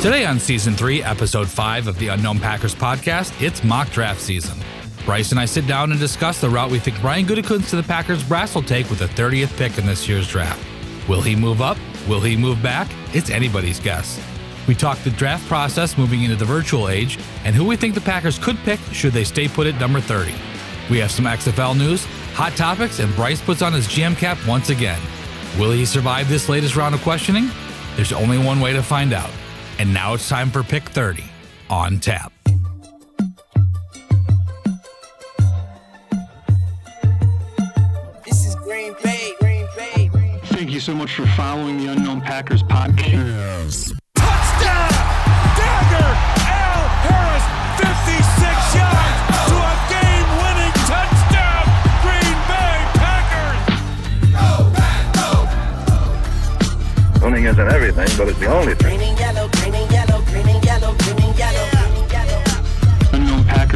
Today on season three, episode five of the Unknown Packers podcast, it's mock draft season. Brice and I sit down and discuss the route we think Brian Gutekunst to the Packers brass will take with the 30th pick in this year's draft. Will he move up? Will he move back? It's anybody's guess. We talk the draft process moving into the virtual age and who we think the Packers could pick should they stay put at number 30. We have some XFL news, hot topics, and Brice puts on his GM cap once again. Will he survive this latest round of questioning? There's only one way to find out. And now it's time for pick 30 on tap. This is Green Bay, Green Bay. Thank you so much for following the Unknown Packers podcast. Touchdown! Dagger! Al Harris, 56 yards to a game-winning touchdown! Green Bay Packers! Winning isn't everything, but it's the only thing.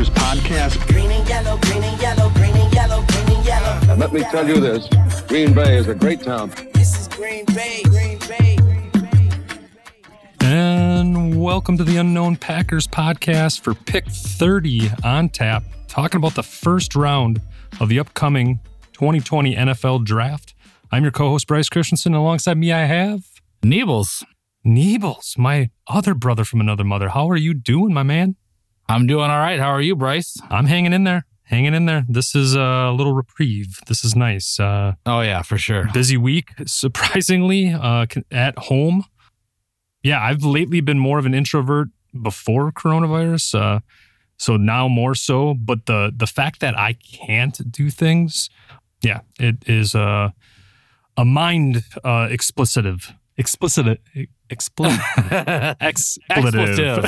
Unknown Packers podcast. Green and yellow, green and yellow, green and yellow, green and yellow. And let me tell you this, Green Bay is a great town. This is Green Bay, Green Bay, Green Bay. And welcome to the Unknown Packers podcast for pick 30 on tap, talking about the first round of the upcoming 2020 NFL draft. I'm your co host, Brice Christensen. Alongside me, I have Niebles. Niebles, my other brother from another mother. How are you doing, my man? I'm doing all right. How are you, Brice? I'm hanging in there, hanging in there. This is a little reprieve. This is nice. Uh, Oh, yeah, for sure. busy week, surprisingly, uh, at home. Yeah, I've lately been more of an introvert before coronavirus, uh, so now more so. But the the fact that I can't do things, yeah, it is a a mind uh, explicitive, explicit, explicit, expletive.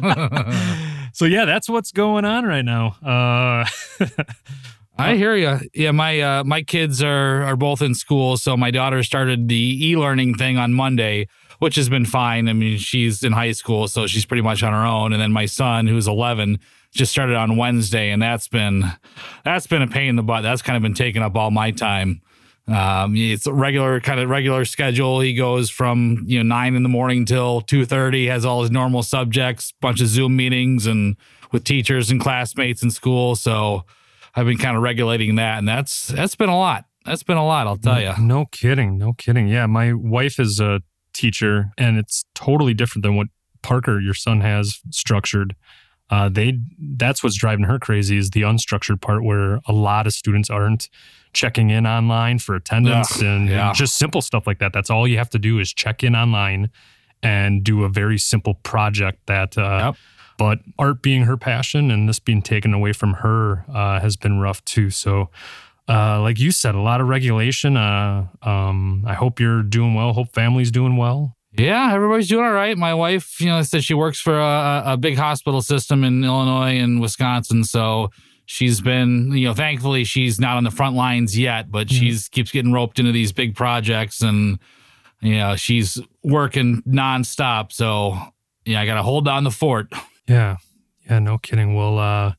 so yeah, that's what's going on right now. Uh, I hear you. Yeah, my uh, my kids are are both in school, so my daughter started the e-learning thing on Monday, which has been fine. I mean, she's in high school, so she's pretty much on her own. And then my son, who's 11, just started on Wednesday, and that's been that's been a pain in the butt. That's kind of been taking up all my time. Um, it's a regular kind of regular schedule. He goes from you know nine in the morning till two thirty. Has all his normal subjects, bunch of Zoom meetings, and with teachers and classmates in school. So I've been kind of regulating that, and that's that's been a lot. That's been a lot, I'll tell you. No kidding. No kidding. Yeah, my wife is a teacher, and it's totally different than what Parker, your son, has structured. Uh, they that's what's driving her crazy is the unstructured part where a lot of students aren't checking in online for attendance Ugh, and yeah. just simple stuff like that. That's all you have to do is check in online and do a very simple project that uh, Yep. but art being her passion and this being taken away from her uh, has been rough too. So, uh, like you said, a lot of regulation. Uh, um, I hope you're doing well. Hope family's doing well. Yeah, everybody's doing all right. My wife, you know, said she works for a, a big hospital system in Illinois and Wisconsin, so she's been, you know, thankfully she's not on the front lines yet, but she's keeps getting roped into these big projects, and you know, she's working nonstop. So yeah, I got to hold down the fort. Yeah, yeah, no kidding. Well, uh,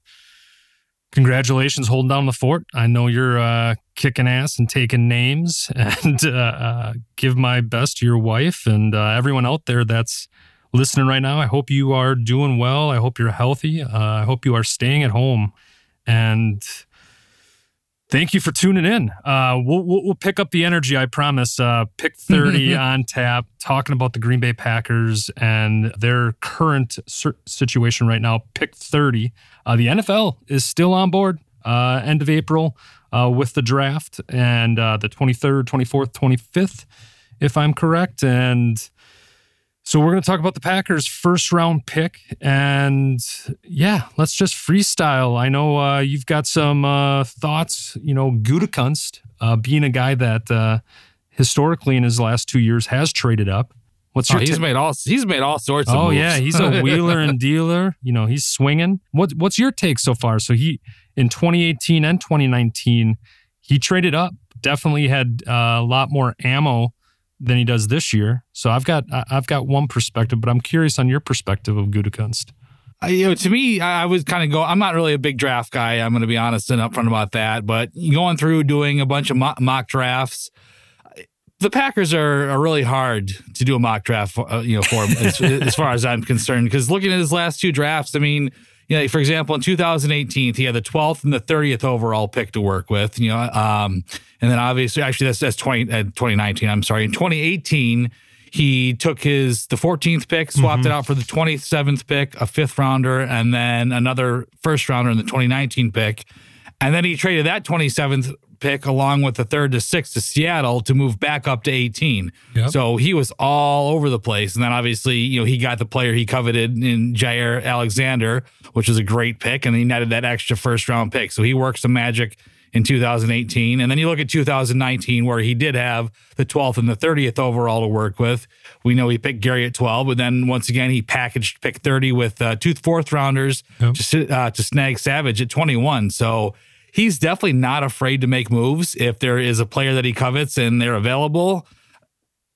congratulations, holding down the fort. I know you're uh, kicking ass and taking names, and uh, uh, give my best to your wife and uh, everyone out there that's listening right now. I hope you are doing well. I hope you're healthy. Uh, I hope you are staying at home, and thank you for tuning in. Uh, we'll, we'll we'll pick up the energy. I promise. Uh, pick thirty on tap, talking about the Green Bay Packers and their current situation right now. Pick thirty. Uh, the NFL is still on board. Uh, end of April uh, with the draft and uh, the twenty third, twenty fourth, twenty fifth, if I'm correct, and. So we're going to talk about the Packers' first round pick, and yeah, let's just freestyle. I know uh, you've got some uh, thoughts. You know, Gutekunst, uh, being a guy that uh, historically in his last two years has traded up. What's Oh, he's ta- made all he's made all sorts of Oh yeah, he's a wheeler and dealer. You know, he's swinging. What What's your take so far? So he in 2018 and 2019, he traded up. Definitely had uh, a lot more ammo than he does this year. So I've got I've got one perspective, but I'm curious on your perspective of Gutekunst. You know, to me, I I was kind of go. I'm not really a big draft guy. I'm going to be honest and upfront about that. But going through doing a bunch of mock, mock drafts, the Packers are, are really hard to do a mock draft, for, uh, you know, for as, as far as I'm concerned. Because looking at his last two drafts, I mean, you know, for example, in 2018, he had the 12th and the 30th overall pick to work with. You know, um, and then obviously, actually, that's that's 20 uh, 2019. I'm sorry, in 2018. He took his the 14th pick, swapped it out for the 27th pick, a fifth rounder, and then another first rounder in the 2019 pick. And then he traded that 27th pick along with the third to sixth to Seattle to move back up to 18. Yep. So he was all over the place. And then obviously, you know, he got the player he coveted in Jaire Alexander, which was a great pick. And he netted that extra first round pick. So he worked some magic in 2018. And then you look at 2019, where he did have the 12th and the 30th overall to work with. We know he picked Gary at 12, but then once again, he packaged pick 30 with uh, two fourth rounders Yep. to, uh, to snag Savage at 21. So he's definitely not afraid to make moves if there is a player that he covets and they're available.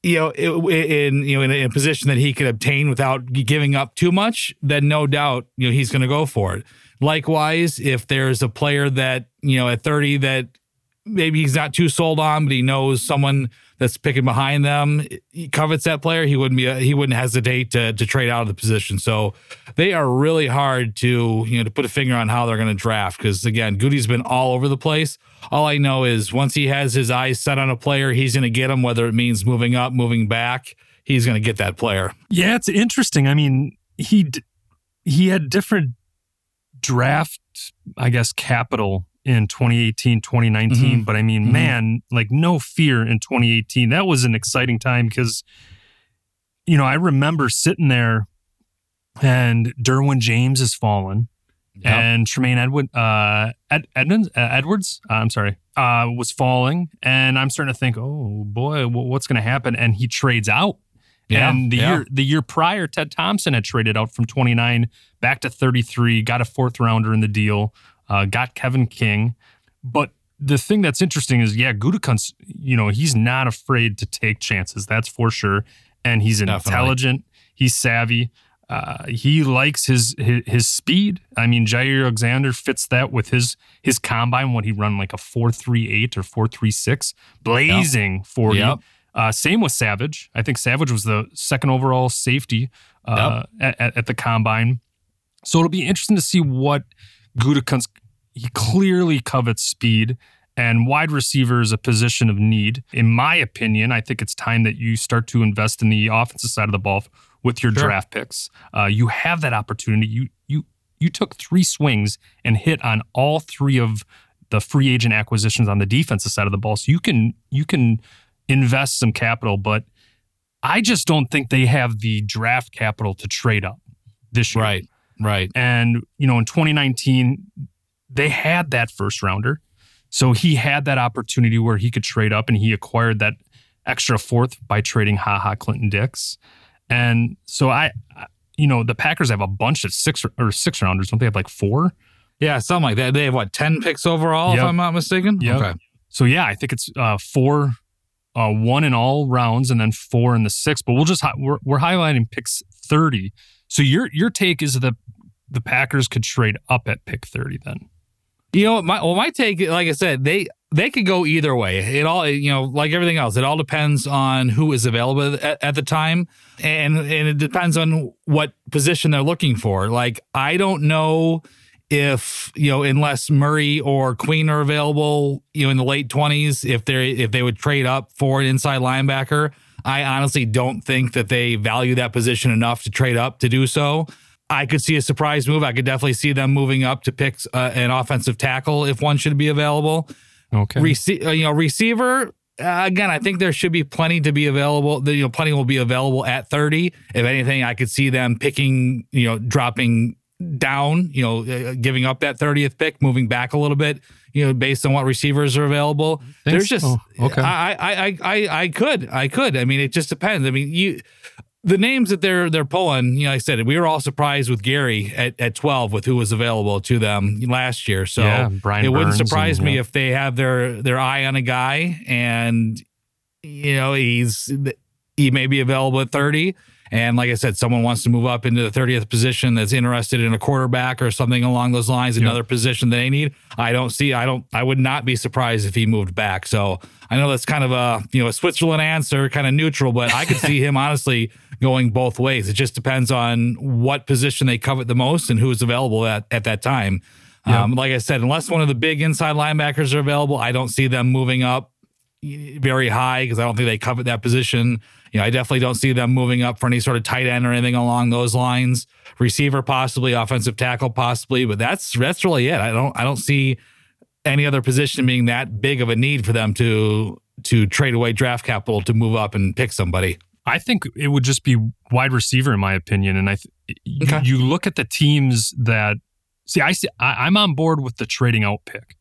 You know, in you know in a, position that he could obtain without giving up too much, then no doubt you know he's going to go for it. Likewise, if there's a player that you know at 30 that maybe he's not too sold on, but he knows someone that's picking behind them, he covets that player, he wouldn't be he wouldn't hesitate to to trade out of the position. So they are really hard to you know to put a finger on how they're going to draft because again, Goody's been all over the place. All I know is once he has his eyes set on a player, he's going to get him. Whether it means moving up, moving back, he's going to get that player. Yeah, it's interesting. I mean, he he had different draft, I guess, capital in 2018, 2019. Mhm. But I mean, Mhm. man, like no fear in 2018. That was an exciting time because, you know, I remember sitting there and Derwin James has fallen and Tremaine Edward, uh, Ed, Edmunds, uh, Edwards, uh, I'm sorry, uh, was falling. And I'm starting to think, oh boy, wh- what's going to happen? And he trades out. Yeah, and the yeah. year the year prior, Ted Thompson had traded out from 29 back to 33, got a fourth rounder in the deal, uh, got Kevin King. But the thing that's interesting is, yeah, Gutekunst, you know, he's not afraid to take chances. That's for sure. And he's Definitely. intelligent. He's savvy. Uh, he likes his, his his speed. I mean, Jaire Alexander fits that with his his combine when he run like a four three eight or four three six, blazing forty. Yep. Uh, same with Savage. I think Savage was the second overall safety uh, at, at, at the combine. So it'll be interesting to see what Gutekunst. He clearly covets speed, and wide receiver is a position of need. In my opinion, I think it's time that you start to invest in the offensive side of the ball with your Sure. draft picks. Uh, you have that opportunity. You you you took three swings and hit on all three of the free agent acquisitions on the defensive side of the ball. So you can you can invest some capital, but I just don't think they have the draft capital to trade up this year. Right, right. And, you know, in 2019, they had that first rounder. So he had that opportunity where he could trade up and he acquired that extra fourth by trading Ha Ha Clinton Dix. And so I, you know, the Packers have a bunch of six or six rounders. Don't they have like four? Yeah, something like that. They have what ten picks overall, Yep. if I'm not mistaken. Yep. Okay. So yeah, I think it's uh, four, uh, one in all rounds, and then four in the six. But we'll just hi- we're, we're highlighting picks thirty. So your your take is that the Packers could trade up at pick thirty then. You know, my well, my take, like I said, they they could go either way. It all, you know, like everything else, it all depends on who is available at, at the time, and and it depends on what position they're looking for. Like I don't know if you know, unless Murray or Queen are available, you know, in the late twenties, if they if they would trade up for an inside linebacker. I honestly don't think that they value that position enough to trade up to do so. I could see a surprise move. I could definitely see them moving up to pick uh, an offensive tackle if one should be available. Okay. Rece- uh, you know, receiver. Uh, again, I think there should be plenty to be available. The, you know, plenty will be available at 30. If anything, I could see them picking, you know, dropping down, you know, uh, giving up that 30th pick, moving back a little bit, you know, based on what receivers are available. There's just, so? Okay. I, I, I, I, I could, I could. I mean, it just depends. I mean, you, the names that they're they're pulling, you know, like I said, we were all surprised with Gary at, at 12 with who was available to them last year. So Yeah, it wouldn't surprise and, me yeah. if they have their their eye on a guy and you know he's he may be available at 30. And like I said, someone wants to move up into the 30th position that's interested in a quarterback or something along those lines, another position that they need. I don't see, I don't, I would not be surprised if he moved back. So I know that's kind of a, you know, a Switzerland answer, kind of neutral, but I could see him honestly going both ways. It just depends on what position they covet the most and who's available at, at that time. Um, like I said, unless one of the big inside linebackers are available, I don't see them moving up very high because I don't think they covet that position. You know, I definitely don't see them moving up for any sort of tight end or anything along those lines. Receiver possibly, offensive tackle possibly, but that's that's really it. I don't I don't see any other position being that big of a need for them to to trade away draft capital to move up and pick somebody. I think it would just be wide receiver, in my opinion. And I, th- you- Okay. you look at the teams that see. I see. I, I'm on board with the trading out pick,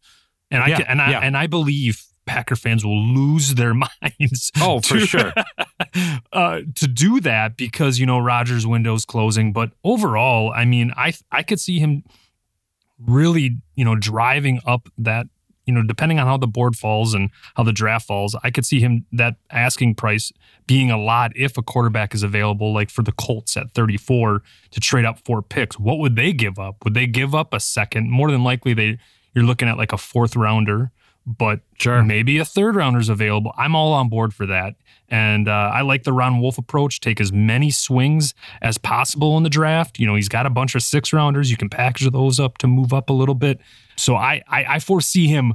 and I Yeah, can, and I yeah. and I believe Packer fans will lose their minds. Oh, for sure. uh, to do that because you know Rodgers' window's closing. But overall, I mean, I I could see him really, you know, driving up that. You know, depending on how the board falls and how the draft falls, I could see him that asking price being a lot if a quarterback is available, like for the Colts at 34 to trade up four picks. What would they give up? Would they give up a second? More than likely, they you're looking at like a fourth rounder, but Sure. maybe a third rounder's available. I'm all on board for that. And uh, I like the Ron Wolf approach. Take as many swings as possible in the draft. You know, he's got a bunch of six rounders. You can package those up to move up a little bit. So I, I, I foresee him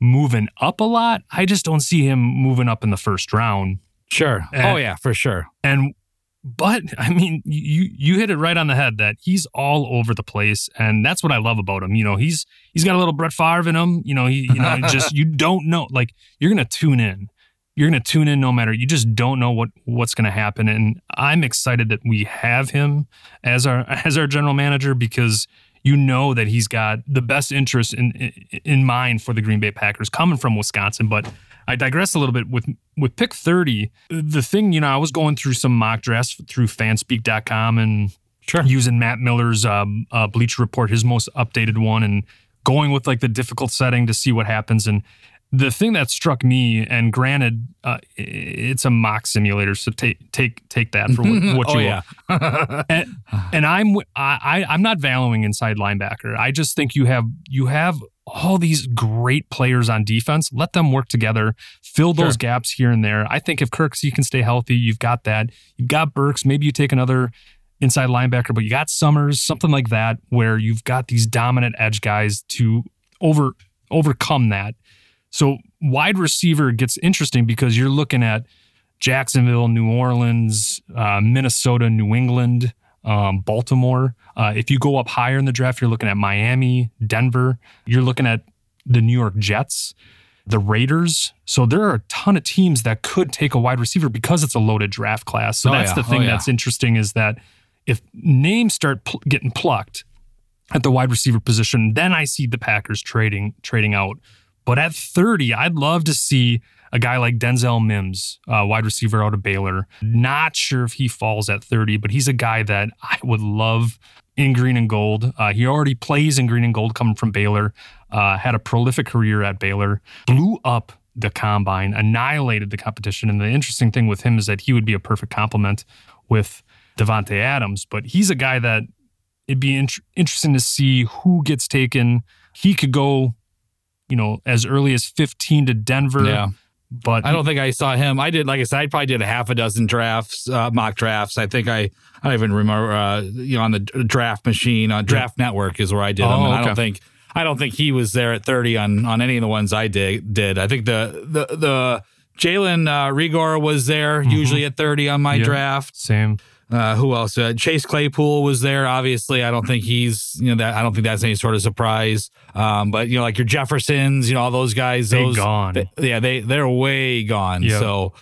moving up a lot. I just don't see him moving up in the first round. Sure. Uh, oh yeah, for sure. And but I mean, you you hit it right on the head that he's all over the place, and that's what I love about him. You know, he's he's got a little Brett Favre in him. You know, he you know just you don't know like you're gonna tune in. You're gonna tune in no matter. You just don't know what what's gonna happen, and I'm excited that we have him as our as our general manager because you know that he's got the best interest in in, in mind for the Green Bay Packers coming from Wisconsin, but. I digress a little bit with with pick 30. The thing, you know, I was going through some mock drafts through fanspeak.com and Sure. using Matt Miller's um, uh, Bleacher Report, his most updated one, and going with like the difficult setting to see what happens. And the thing that struck me, and granted, uh, it's a mock simulator, so take take take that for what, what oh you yeah. will. And, and I'm I, I'm not valuing inside linebacker. I just think you have you have all these great players on defense. Let them work together, fill those Sure. gaps here and there. I think if Kirksey can stay healthy, you've got that. You've got Burks. Maybe you take another inside linebacker, but you got Summers, something like that, where you've got these dominant edge guys to over overcome that. So wide receiver gets interesting because you're looking at Jacksonville, New Orleans, uh, Minnesota, New England, um, Baltimore. Uh, if you go up higher in the draft, you're looking at Miami, Denver. You're looking at the New York Jets, the Raiders. So there are a ton of teams that could take a wide receiver because it's a loaded draft class. So Oh, that's yeah. the thing Oh, yeah. that's interesting is that if names start pl- getting plucked at the wide receiver position, then I see the Packers trading trading out. But at 30, I'd love to see a guy like Denzel Mims, uh, wide receiver out of Baylor. Not sure if he falls at 30, but he's a guy that I would love in green and gold. Uh, he already plays in green and gold coming from Baylor, uh, had a prolific career at Baylor, blew up the combine, annihilated the competition. And the interesting thing with him is that he would be a perfect complement with Davante Adams, but he's a guy that it'd be int- interesting to see who gets taken. He could go, you know, as early as 15 to Denver. Yeah. But I don't think I saw him. I did, like I said, I probably did a half a dozen drafts, uh, mock drafts. I think I, I don't even remember, uh, you know, on the draft machine, on Draft Network is where I did them. Oh, And I don't think, I don't think he was there at 30 on, on any of the ones I did. did. I think the, the, the Jalen uh, Reagor was there usually at 30 on my Mm-hmm. Draft. same. Uh, who else? Uh, Chase Claypool was there. Obviously, I don't think he's you know that. I don't think that's any sort of surprise. Um, but you know, like your Jeffersons, you know, all those guys. They those gone. they- yeah, they they're way gone. Yeah. So,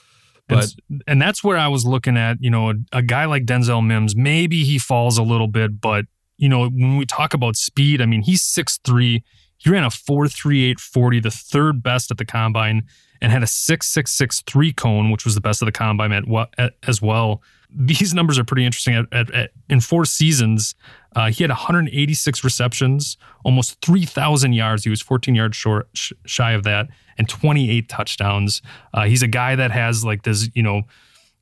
And, but s- and that's where I was looking at, you know, a, a guy like Denzel Mims, maybe he falls a little bit, but, you know, when we talk about speed, I mean, he's six three. He ran a 4.3840, the third best at the combine, and had a 6.663 cone, which was the best of the combine at, at, as well. These numbers are pretty interesting. At, at, at, in four seasons, uh, he had 186 receptions, almost 3,000 yards. He was 14 yards short, sh- shy of that, and 28 touchdowns. Uh, he's a guy that has like this, you know,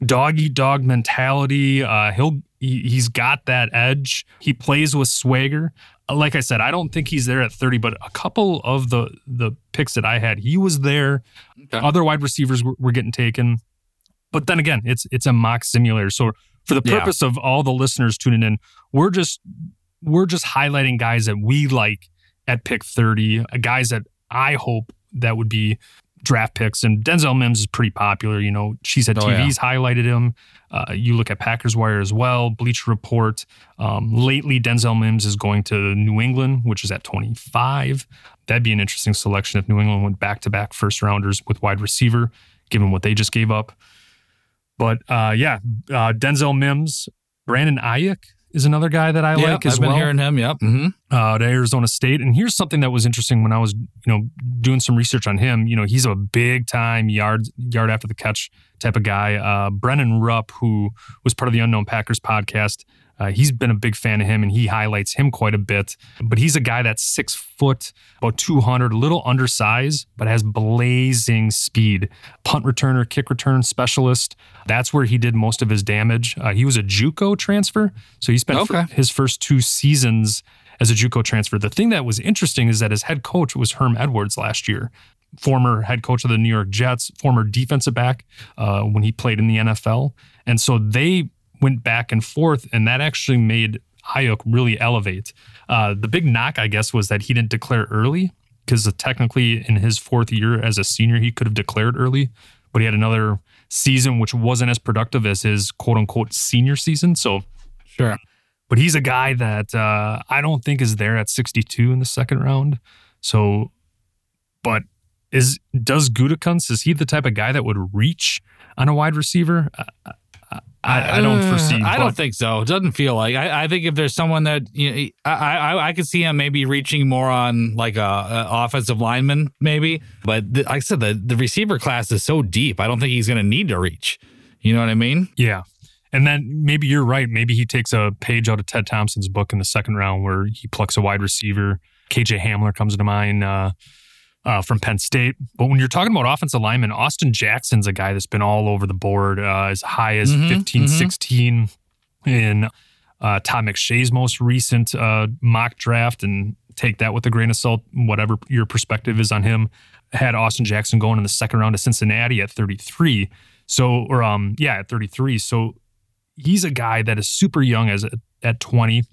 dog eat dog mentality. Uh, he'll he, he's got that edge. He plays with swagger. Like I said, I don't think he's there at 30, but a couple of the the picks that I had, he was there. Okay. Other wide receivers were, were getting taken. But then again, it's it's a mock simulator. So for the Yeah. purpose of all the listeners tuning in, we're just we're just highlighting guys that we like at pick 30, uh, guys that I hope that would be draft picks. And Denzel Mims is pretty popular. You know, she's at Oh, yeah. TV's highlighted him. Uh, you look at Packers Wire as well, Bleacher Report. Um, lately, Denzel Mims is going to New England, which is at 25. That'd be an interesting selection if New England went back to back first rounders with wide receiver, given what they just gave up. But uh, yeah, uh, Denzel Mims, Brandon Aiyuk is another guy that I yeah, like as I've been well hearing him. Yep. hmm uh, to Arizona State. And here's something that was interesting when I was, you know, doing some research on him. You know, he's a big time yard yard after the catch type of guy. Uh, Brennan Rupp, who was part of the Unknown Packers podcast, uh, he's been a big fan of him, and he highlights him quite a bit. But he's a guy that's six foot, about 200, a little undersized, but has blazing speed. Punt returner, kick return specialist. That's where he did most of his damage. Uh, he was a JUCO transfer, so he spent Okay. his first two seasons as a JUCO transfer. The thing that was interesting is that his head coach was Herm Edwards last year, former head coach of the New York Jets, former defensive back uh, when he played in the NFL, and so they went back and forth, and that actually made Aiyuk really elevate. Uh, the big knock, I guess, was that he didn't declare early because technically in his fourth year as a senior, he could have declared early, but he had another season which wasn't as productive as his quote unquote senior season. So Sure. but he's a guy that uh, I don't think is there at 62 in the second round. So, but is does Gutekunst is he the type of guy that would reach on a wide receiver? I, I, I don't Uh, foresee. I don't think so. It doesn't feel like. I, I think if there's someone that you know, I, I I could see him maybe reaching more on like a, a offensive lineman, maybe. But the, like I said, the the receiver class is so deep. I don't think he's going to need to reach. You know what I mean? Yeah. And then maybe you're right. Maybe he takes a page out of Ted Thompson's book in the second round where he plucks a wide receiver. KJ Hamler comes to mind uh, uh, from Penn State. But when you're talking about offensive linemen, Austin Jackson's a guy that's been all over the board uh, as high as Mhm, 15, mhm. 16 in uh, Todd McShay's most recent uh, mock draft. And take that with a grain of salt, whatever your perspective is on him. Had Austin Jackson going in the second round to Cincinnati at 33. So, or um, yeah, at 33. So he's a guy that is super young as at 20.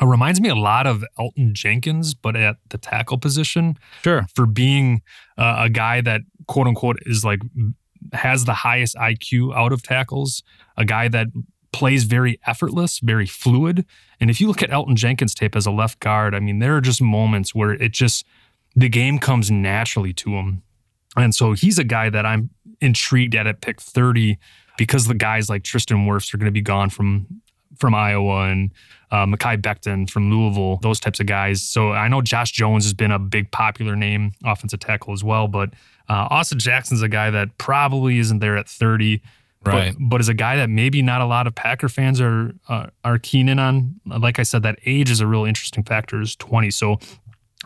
It reminds me a lot of Elgton Jenkins, but at the tackle position Sure. for being uh, a guy that quote unquote is like has the highest IQ out of tackles, a guy that plays very effortless, very fluid. And if you look at Elgton Jenkins tape as a left guard, I mean, there are just moments where it just the game comes naturally to him. And so he's a guy that I'm intrigued at at pick 30 because the guys like Tristan Wirfs are going to be gone from from Iowa and uh, Mekhi Becton from Louisville, those types of guys. So I know Josh Jones has been a big popular name, offensive tackle as well. But uh, Austin Jackson's a guy that probably isn't there at 30. Right. But, but is a guy that maybe not a lot of Packer fans are uh, are keen in on. Like I said, that age is a real interesting factor. Is 20. So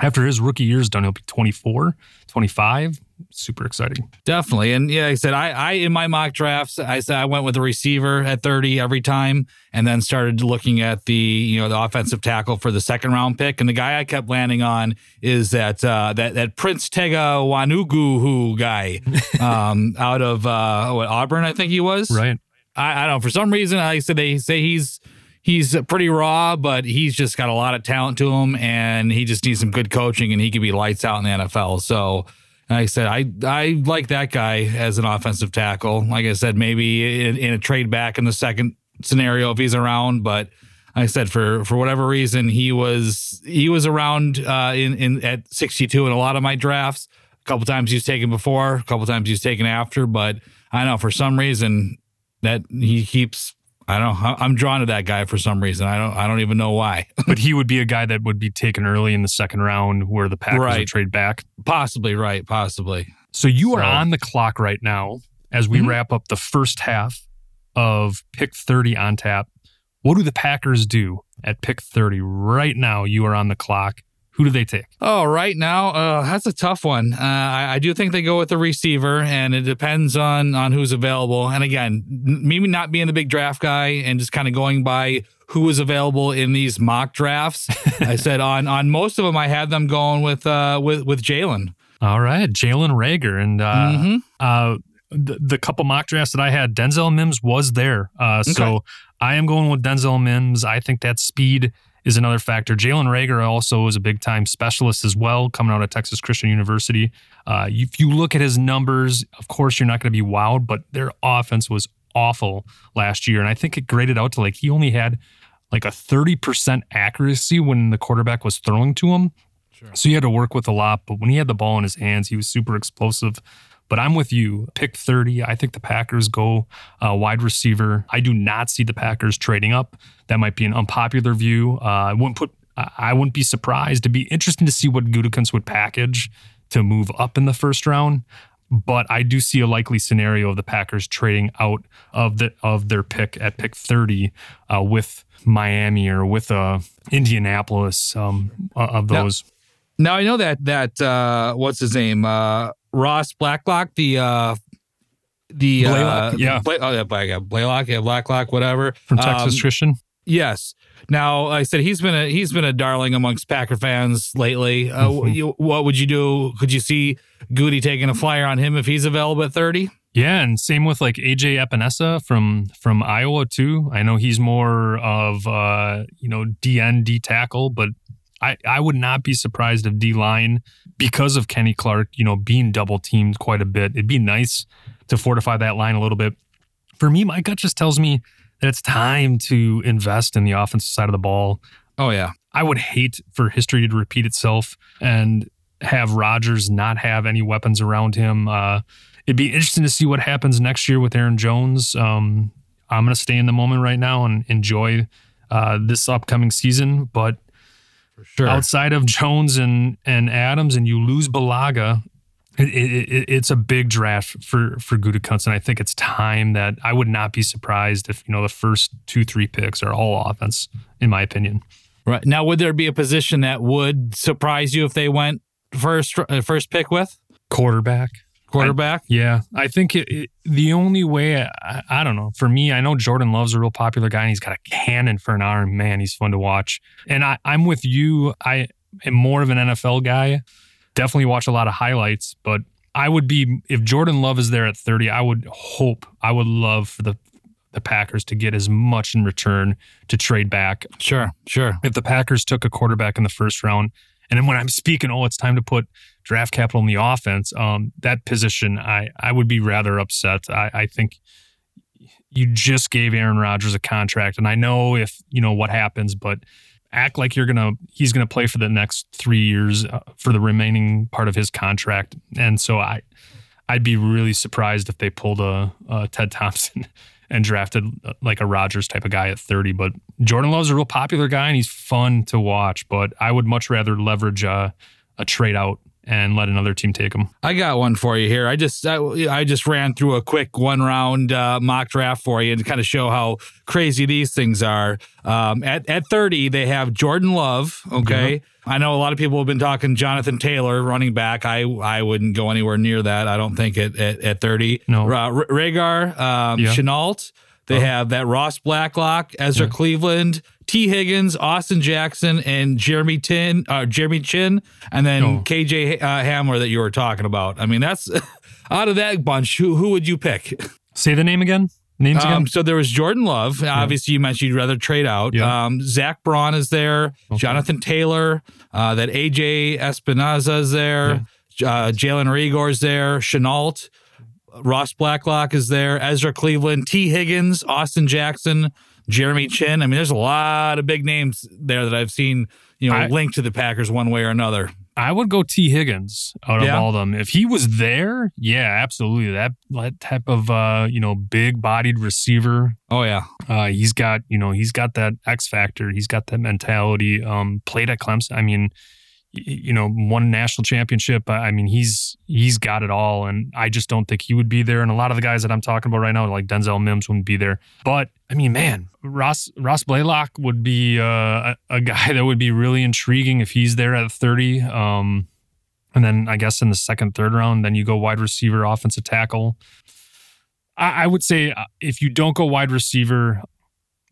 after his rookie year is done, he'll be 24, 25. Super exciting. Definitely. And yeah, like I said, I, I in my mock drafts, I said I went with the receiver at 30 every time and then started looking at the, you know, the offensive tackle for the second round pick. And the guy I kept landing on is that uh that that Prince Tega Wanogho who guy um out of uh what Auburn, I think he was. Right. I, I don't know. For some reason, like I said they say he's he's pretty raw, but he's just got a lot of talent to him, and he just needs some good coaching, and he could be lights out in the NFL. So, like I said, I I like that guy as an offensive tackle. Like I said, maybe in, in a trade back in the second scenario if he's around, but. Like I said for for whatever reason he was he was around uh, in in at 62 in a lot of my drafts. A couple times he's taken before, a couple times he's taken after, but I know for some reason that he keeps I don't know I'm drawn to that guy for some reason. I don't I don't even know why. but he would be a guy that would be taken early in the second round where the Packers would Right. trade back. possibly right, possibly. So you are on the clock right now as we Mhm. wrap up the first half of pick 30 on tap. What do the Packers do at pick 30? Right now, you are on the clock. Who do they take? Oh, right now, uh, that's a tough one. Uh, I, I do think they go with the receiver, and it depends on on who's available. And again, me not being the big draft guy and just kind of going by who was available in these mock drafts. I said on on most of them, I had them going with uh, with with Jalen. All right, Jalen Reagor, and uh, Mhm. uh, the, the couple mock drafts that I had, Denzel Mims was there. Uh, so I am going with Denzel Mims. I think that speed is another factor. Jalen Reagor also is a big time specialist as well, coming out of Texas Christian University. Uh, if you look at his numbers, of course, you're not going to be wowed, but their offense was awful last year. And I think it graded out to like he only had like a 30% accuracy when the quarterback was throwing to him. So he had to work with a lot, but when he had the ball in his hands, he was super explosive. But I'm with you. Pick 30. I think the Packers go uh, wide receiver. I do not see the Packers trading up. That might be an unpopular view. Uh, I wouldn't put. I wouldn't be surprised. It'd be interesting to see what Gutekunst would package to move up in the first round. But I do see a likely scenario of the Packers trading out of the of their pick at pick 30 uh, with Miami or with uh, Indianapolis um, uh, of Now- those. Now I know that that uh, what's his name uh, Ross Blacklock the uh, the Blaylock, uh, yeah. Blay- oh yeah yeah, Blaylock yeah Blacklock whatever from Texas Um, Christian. Yes. Now, like I said he's been a he's been a darling amongst Packer fans lately. Uh, Mhm. you, what would you do? Could you see Goody taking a flyer on him if he's available at thirty? Yeah, and same with like AJ Epenesa from from Iowa too. I know he's more of uh, you know DN D tackle, but I I would not be surprised if D line because of Kenny Clark, you know, being double teamed quite a bit. It'd be nice to fortify that line a little bit. For me, my gut just tells me that it's time to invest in the offensive side of the ball. Oh yeah. I would hate for history to repeat itself and have Rodgers not have any weapons around him. Uh, it'd be interesting to see what happens next year with Aaron Jones. Um, I'm going to stay in the moment right now and enjoy uh, this upcoming season. But Sure. outside of Jones and and Adams, and you lose Bulaga, it, it, it, it's a big draft for for Gutekunst, and I think it's time that I would not be surprised if you know the first two three picks are all offense, in my opinion. Right now, would there be a position that would surprise you if they went first uh, first pick with Quarterback. Quarterback? Yeah, I think it, it, the only way I, I don't know for me, I know Jordan Love's a real popular guy, and he's got a cannon for an arm. Man, he's fun to watch. And I, I'm with you. I am more of an NFL guy. Definitely watch a lot of highlights, but I would be if Jordan Love is there at 30. I would hope, I would love for the the Packers to get as much in return to trade back. Sure, sure. If the Packers took a quarterback in the first round, and then when I'm speaking, oh, it's time to put draft capital in the offense. Um, that position, I I would be rather upset. I, I think you just gave Aaron Rodgers a contract, and I know if you know what happens, but act like you're gonna he's gonna play for the next three years uh, for the remaining part of his contract, and so I I'd be really surprised if they pulled a, a Ted Thompson. And drafted uh, like a Rodgers type of guy at 30. But Jordan Love's a real popular guy and he's fun to watch. But I would much rather leverage a, a trade out and let another team take them. I got one for you here. I just I, I just ran through a quick one round uh, mock draft for you to kind of show how crazy these things are. Um, at at thirty, they have Jordan Love. Okay, I know a lot of people have been talking Jonathan Taylor, running back. I I wouldn't go anywhere near that. I don't think at at, at thirty. No. uh, Reagor, um, Yeah. Shenault. They Oh. have that Ross Blacklock, Ezra Yeah. Cleveland, T. Higgins, Austin Jackson, and Jeremy Tin, uh, Jeremy Chinn, and then Oh. KJ uh, Hamler that you were talking about. I mean, that's out of that bunch. Who who would you pick? Say the name again. Names Um, again. so there was Jordan Love. Obviously, you mentioned you'd rather trade out. Yeah. Um, Zack Baun is there. Okay. Jonathan Taylor. Uh, that AJ Espinoza is there. Uh, Jalen Reagor's there. Shenault. Ross Blacklock is there. Ezra Cleveland. T. Higgins. Austin Jackson. Jeremy Chinn. I mean, there's a lot of big names there that I've seen, you know, I- linked to the Packers one way or another. I would go T. Higgins out of Yeah? all of them. If he was there, yeah, absolutely. That that type of uh, you know, big bodied receiver. Oh yeah. Uh, he's got, you know, he's got that X factor. He's got that mentality. Um, played at Clemson. I mean, you know, won national championship. I mean, he's he's got it all, and I just don't think he would be there. And a lot of the guys that I'm talking about right now, like Denzel Mims, wouldn't be there. But I mean, man, Ross Ross Blaylock would be uh, a, a guy that would be really intriguing if he's there at 30. Um, and then I guess in the second, third round, then you go wide receiver, offensive tackle. I, I would say uh, if you don't go wide receiver,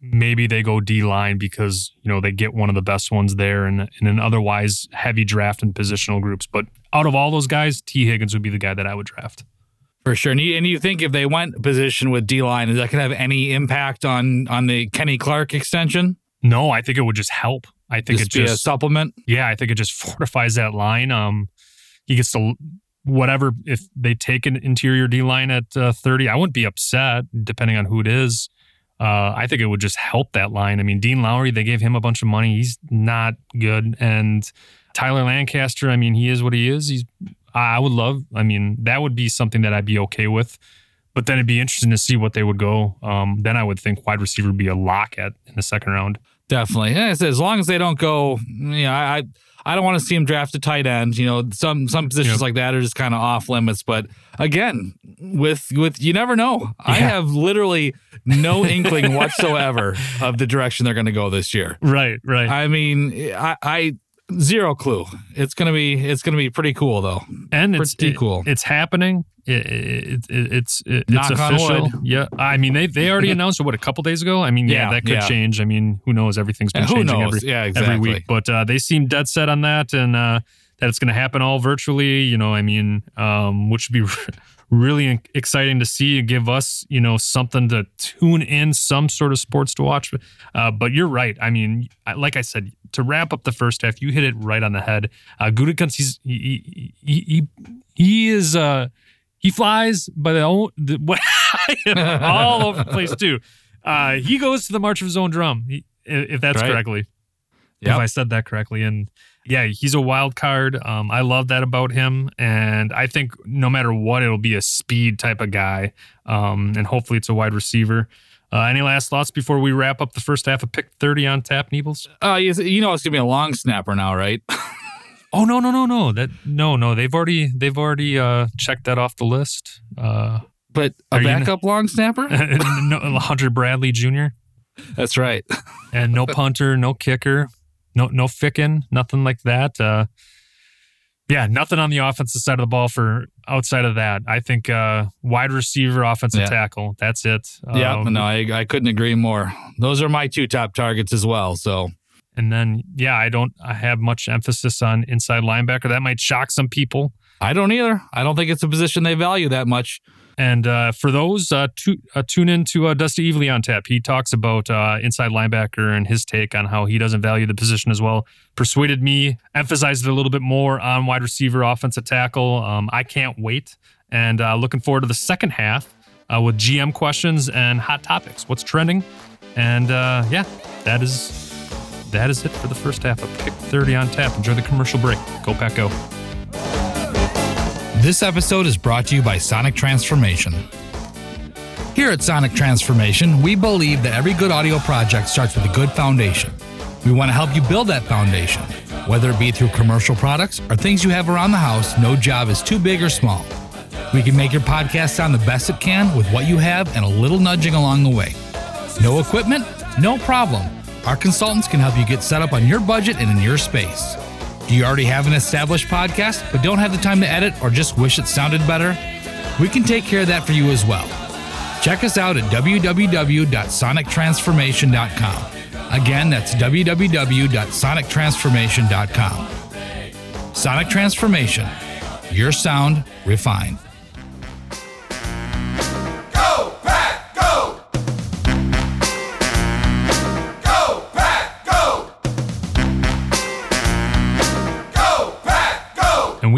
maybe they go D line because you know they get one of the best ones there, and in an otherwise heavy draft and positional groups. But out of all those guys, T Higgins would be the guy that I would draft. For sure. And you, and you think if they went position with D line, is that going to have any impact on on the Kenny Clark extension? No, I think it would just help. I think Just it be a just supplement. yeah, I think it just fortifies that line. Um, he gets to whatever if they take an interior D line at uh, thirty. I wouldn't be upset depending on who it is. Uh, I think it would just help that line. I mean, Dean Lowry, they gave him a bunch of money. He's not good, and Tyler Lancaster. I mean, he is what he is. He's. I would love. I mean, that would be something that I'd be okay with. But then it'd be interesting to see what they would go. Um, then I would think wide receiver would be a lock at in the second round. Definitely. As long as they don't go, you know, I I, I don't want to see them draft a tight end. You know, some some positions Yep. like that are just kind of off limits. But again, with with you never know. I have literally no inkling whatsoever of the direction they're going to go this year. Right. Right. I mean, I, I zero clue. It's gonna be it's gonna be pretty cool though. and it's Pretty cool. It's happening. It, it, it, it's it, it's official. Yeah, I mean they they already announced it what a couple days ago. I mean yeah, Yeah, that could yeah. change. I mean who knows? Everything's been who changing every yeah, exactly. every week. But uh, they seem dead set on that, and uh, that it's going to happen all virtually. You know, I mean, um, which would be really exciting to see. You give us, you know, something to tune in, some sort of sports to watch. Uh, but you're right. I mean, like I said, to wrap up the first half, you hit it right on the head. Uh, he's he he he, he is. Uh, he flies by the, own, the what, all over the place too. Uh, he goes to the march of his own drum, he, if that's Right. correctly Yep. if I said that correctly. And yeah, he's a wild card. Um, I love that about him. And I think no matter what, it'll be a speed type of guy. Um, and hopefully it's a wide receiver. Uh, any last thoughts before we wrap up the first half of pick 30 on tap, Neebles? Uh, you, know it's gonna be a long snapper now, right? Oh no, no, no, no. That no, no. They've already they've already uh checked that off the list. Uh But a backup long snapper? no, Hunter Bradley Jr. That's right. and no punter, no kicker, no no ficking, nothing like that. Uh, yeah, nothing on the offensive side of the ball for outside of that. I think uh, wide receiver, offensive Yeah. tackle. That's it. yeah, Um, no, I, I couldn't agree more. Those are my two top targets as well. So And then yeah, I don't. I have much emphasis on inside linebacker. That might shock some people. I don't either. I don't think it's a position they value that much. And uh, for those, uh, uh, tune in to uh, Dusty Evely on tap. He talks about uh, inside linebacker and his take on how he doesn't value the position as well. Persuaded me, emphasized it a little bit more on wide receiver, offensive tackle. Um, I can't wait. And uh, looking forward to the second half with GM questions and hot topics. What's trending? And yeah, that is that is it for the first half of Pick 30 on tap. Enjoy the commercial break. Go Pack Go. This episode is brought to you by Sonic Transformation. Here at Sonic Transformation, we believe that every good audio project starts with a good foundation. We want to help you build that foundation. Whether it be through commercial products or things you have around the house, no job is too big or small. We can make your podcast sound the best it can with what you have and a little nudging along the way. No equipment? No problem. Our consultants can help you get set up on your budget and in your space. Do you already have an established podcast but don't have the time to edit or just wish it sounded better? We can take care of that for you as well. Check us out at www.sonictransformation.com. Again, that's www.sonictransformation.com. Sonic Transformation. Your sound refined.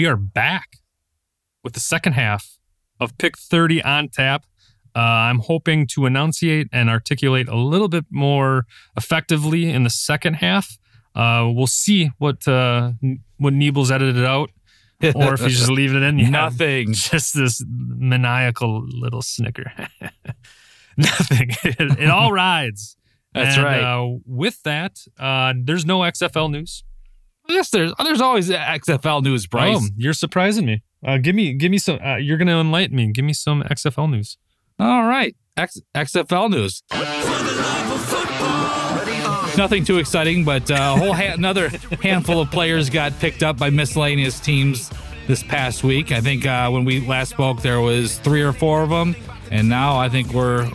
We are back with the second half of Pick 30 on tap. Uh, I'm hoping to enunciate and articulate a little bit more effectively in the second half. Uh, we'll see what uh, what Niebel's edited out, or if he's just leaving it in. You Nothing. Just this maniacal little snicker. Nothing. It, it all rides. That's And, right. Uh, with that, uh, there's no XFL news. Yes, there's there's always XFL news, Brice. Oh, you're surprising me. Uh, give me, give me some. Uh, you're gonna enlighten me. Give me some XFL news. All right, X, XFL news. Nothing too exciting, but uh, a whole ha- another handful of players got picked up by miscellaneous teams this past week. I think uh, when we last spoke, there was three or four of them, and now I think we're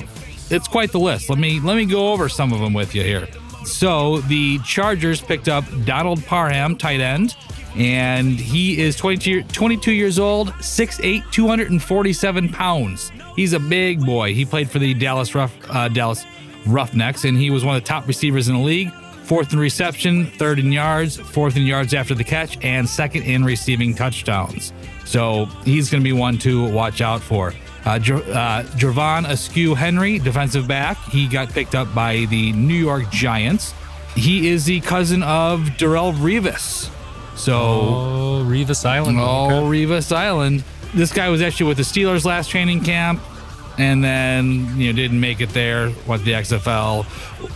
it's quite the list. Let me let me go over some of them with you here. So the Chargers picked up Donald Parham, tight end, and he is 22, 22 years old, 6'8", 247 pounds. He's a big boy. He played for the Dallas Rough uh, Dallas Roughnecks, and he was one of the top receivers in the league. Fourth in reception, third in yards, fourth in yards after the catch, and second in receiving touchdowns. So he's going to be one to watch out for. Uh, Jer- uh, Jervon Askew Henry, defensive back, he got picked up by the New York Giants. He is the cousin of Darrelle Revis. So, Oh, Revis Island. oh, Revis Island. This guy was actually with the Steelers last training camp and then, you know, didn't make it there, went to the XFL,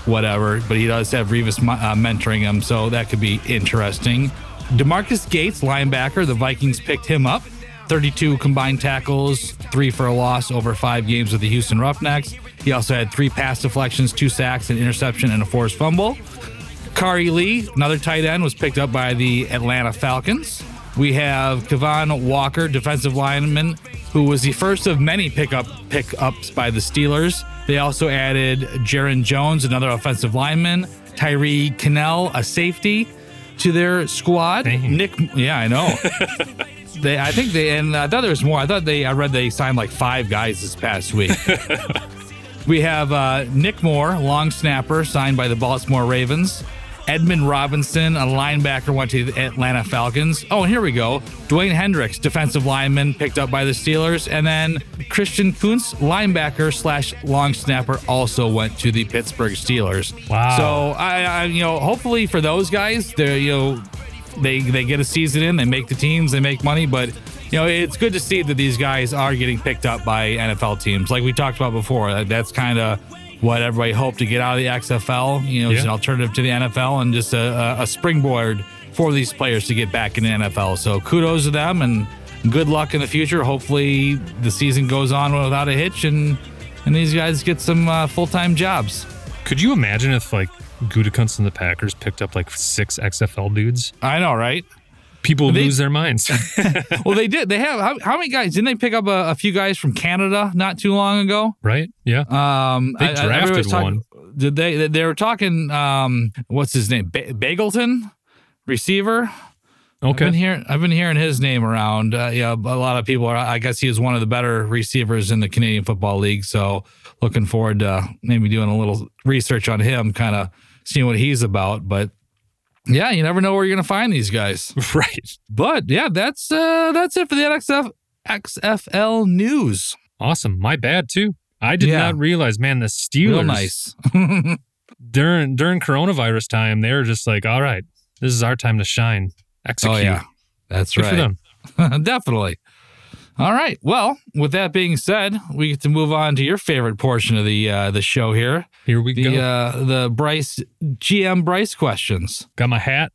whatever. But he does have Revis uh, mentoring him, so that could be interesting. Demarcus Gates, linebacker, the Vikings picked him up. 32 combined tackles, three for a loss over five games with the Houston Roughnecks. He also had three pass deflections, two sacks, an interception, and a forced fumble. Khari Lee, another tight end, was picked up by the Atlanta Falcons. We have Cavon Walker, defensive lineman, who was the first of many pickup pickups by the Steelers. They also added Jarron Jones, another offensive lineman, Tyree Kinnel, a safety, to their squad. Dang. Nick, yeah, I know. they, I think they, and I thought there was more. I thought they, I read they signed like five guys this past week. We have uh, Nick Moore, long snapper, signed by the Baltimore Ravens. Edmond Robinson, a linebacker, went to the Atlanta Falcons. Oh, and here we go. Dewayne Hendrix, defensive lineman, picked up by the Steelers. And then Christian Kuntz, linebacker slash long snapper, also went to the Pittsburgh Steelers. Wow. So I, I you know, hopefully for those guys, they're you know, they they get a season in, they make the teams, they make money, but you know, it's good to see that these guys are getting picked up by NFL teams. Like we talked about before, that's kind of what everybody hoped to get out of the XFL. You know, it's an alternative to the NFL and just a, a, a springboard for these players to get back in the NFL. So kudos to them and good luck in the future. Hopefully, the season goes on without a hitch and and these guys get some uh, full time jobs. Could you imagine if like Gutekunst and the Packers picked up like six XFL dudes? I know, right? People They- lose their minds. Well, they did. They have how, how many guys? Didn't they pick up a, a few guys from Canada not too long ago? right? Yeah. Um, They I- I- drafted everybody's talking- one. Did they? they- were talking. Um, what's his name? Ba- Begelton, receiver. I've been Okay. hearing. I've been hearing his name around. Uh, yeah, a lot of people are. I guess he is one of the better receivers in the Canadian Football League. So looking forward to maybe doing a little research on him, kind of seeing what he's about. But yeah, you never know where you're going to find these guys. Right. But yeah, that's uh, that's it for the NXF XFL news. Awesome. My bad too. I did Yeah. not realize, man, the Steelers Real nice. during during coronavirus time, they were just like, all right, this is our time to shine. Execute. Oh yeah, that's Good right. for them. Definitely. All right. Well, with that being said, we get to move on to your favorite portion of the uh, the show here, Here we the go. uh, the Brice GM Brice questions. Got my hat.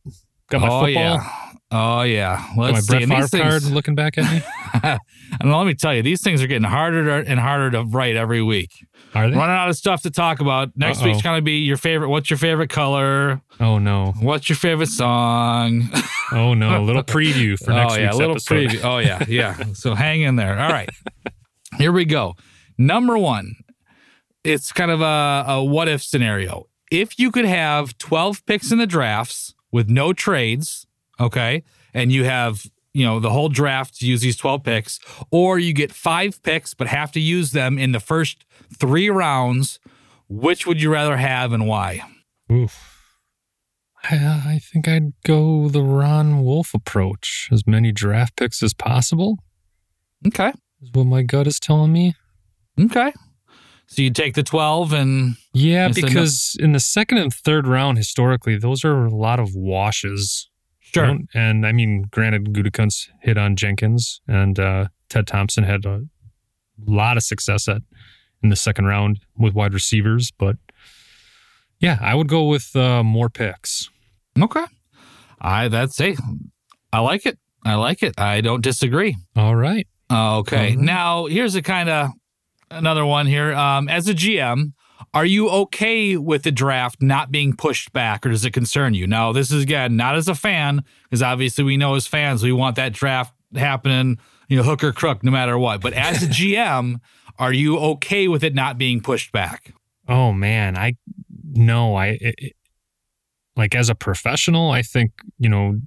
Got my oh football. yeah. Oh yeah. Got my Let's see. Brett Favre card looking back at me. and let me tell you, these things are getting harder and harder to write every week. Are they? Running out of stuff to talk about. Next Uh-oh. week's gonna be your favorite. What's your favorite color? Oh no. What's your favorite song? Oh no. A little preview for next oh, yeah, week's a little episode. preview. Oh yeah, yeah. so hang in there. All right, here we go. Number one, it's kind of a, a what if scenario. If you could have twelve picks in the drafts with no trades, okay, and you have you know the whole draft to use these twelve picks, or you get five picks but have to use them in the first three rounds. Which would you rather have and why? Oof. I, uh, I think I'd go the Ron Wolf approach. As many draft picks as possible Okay, is what my gut is telling me. okay. So you take the twelve and Yeah, because in the second and third round, historically, those are a lot of washes. Sure. And I mean, granted, Gutekunst hit on Jenkins, and uh, Ted Thompson had a lot of success at in the second round with wide receivers. But yeah, I would go with uh, more picks. Okay. I that's hey, I like it. I like it. I don't disagree. All right. Okay. Mhm. Now here's a kind of another one here. Um, as a GM, are you okay with the draft not being pushed back, or does it concern you? Now, this is again not as a fan, because obviously we know as fans we want that draft happening, you know, hook or crook, no matter what. But as a GM, are you okay with it not being pushed back? Oh man, I no, I it, it- like as a professional, I think you know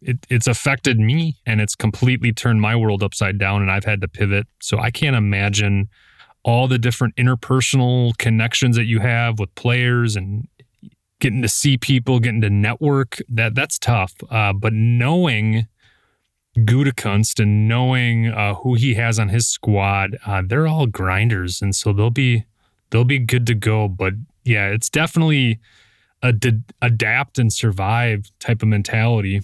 it, it's affected me and it's completely turned my world upside down, and I've had to pivot. So I can't imagine all the different interpersonal connections that you have with players and getting to see people, getting to network. That that's tough. Uh, but knowing Gutekunst and knowing uh, who he has on his squad, uh, they're all grinders, and so they'll be they'll be good to go. But yeah, it's definitely a d- adapt and survive type of mentality,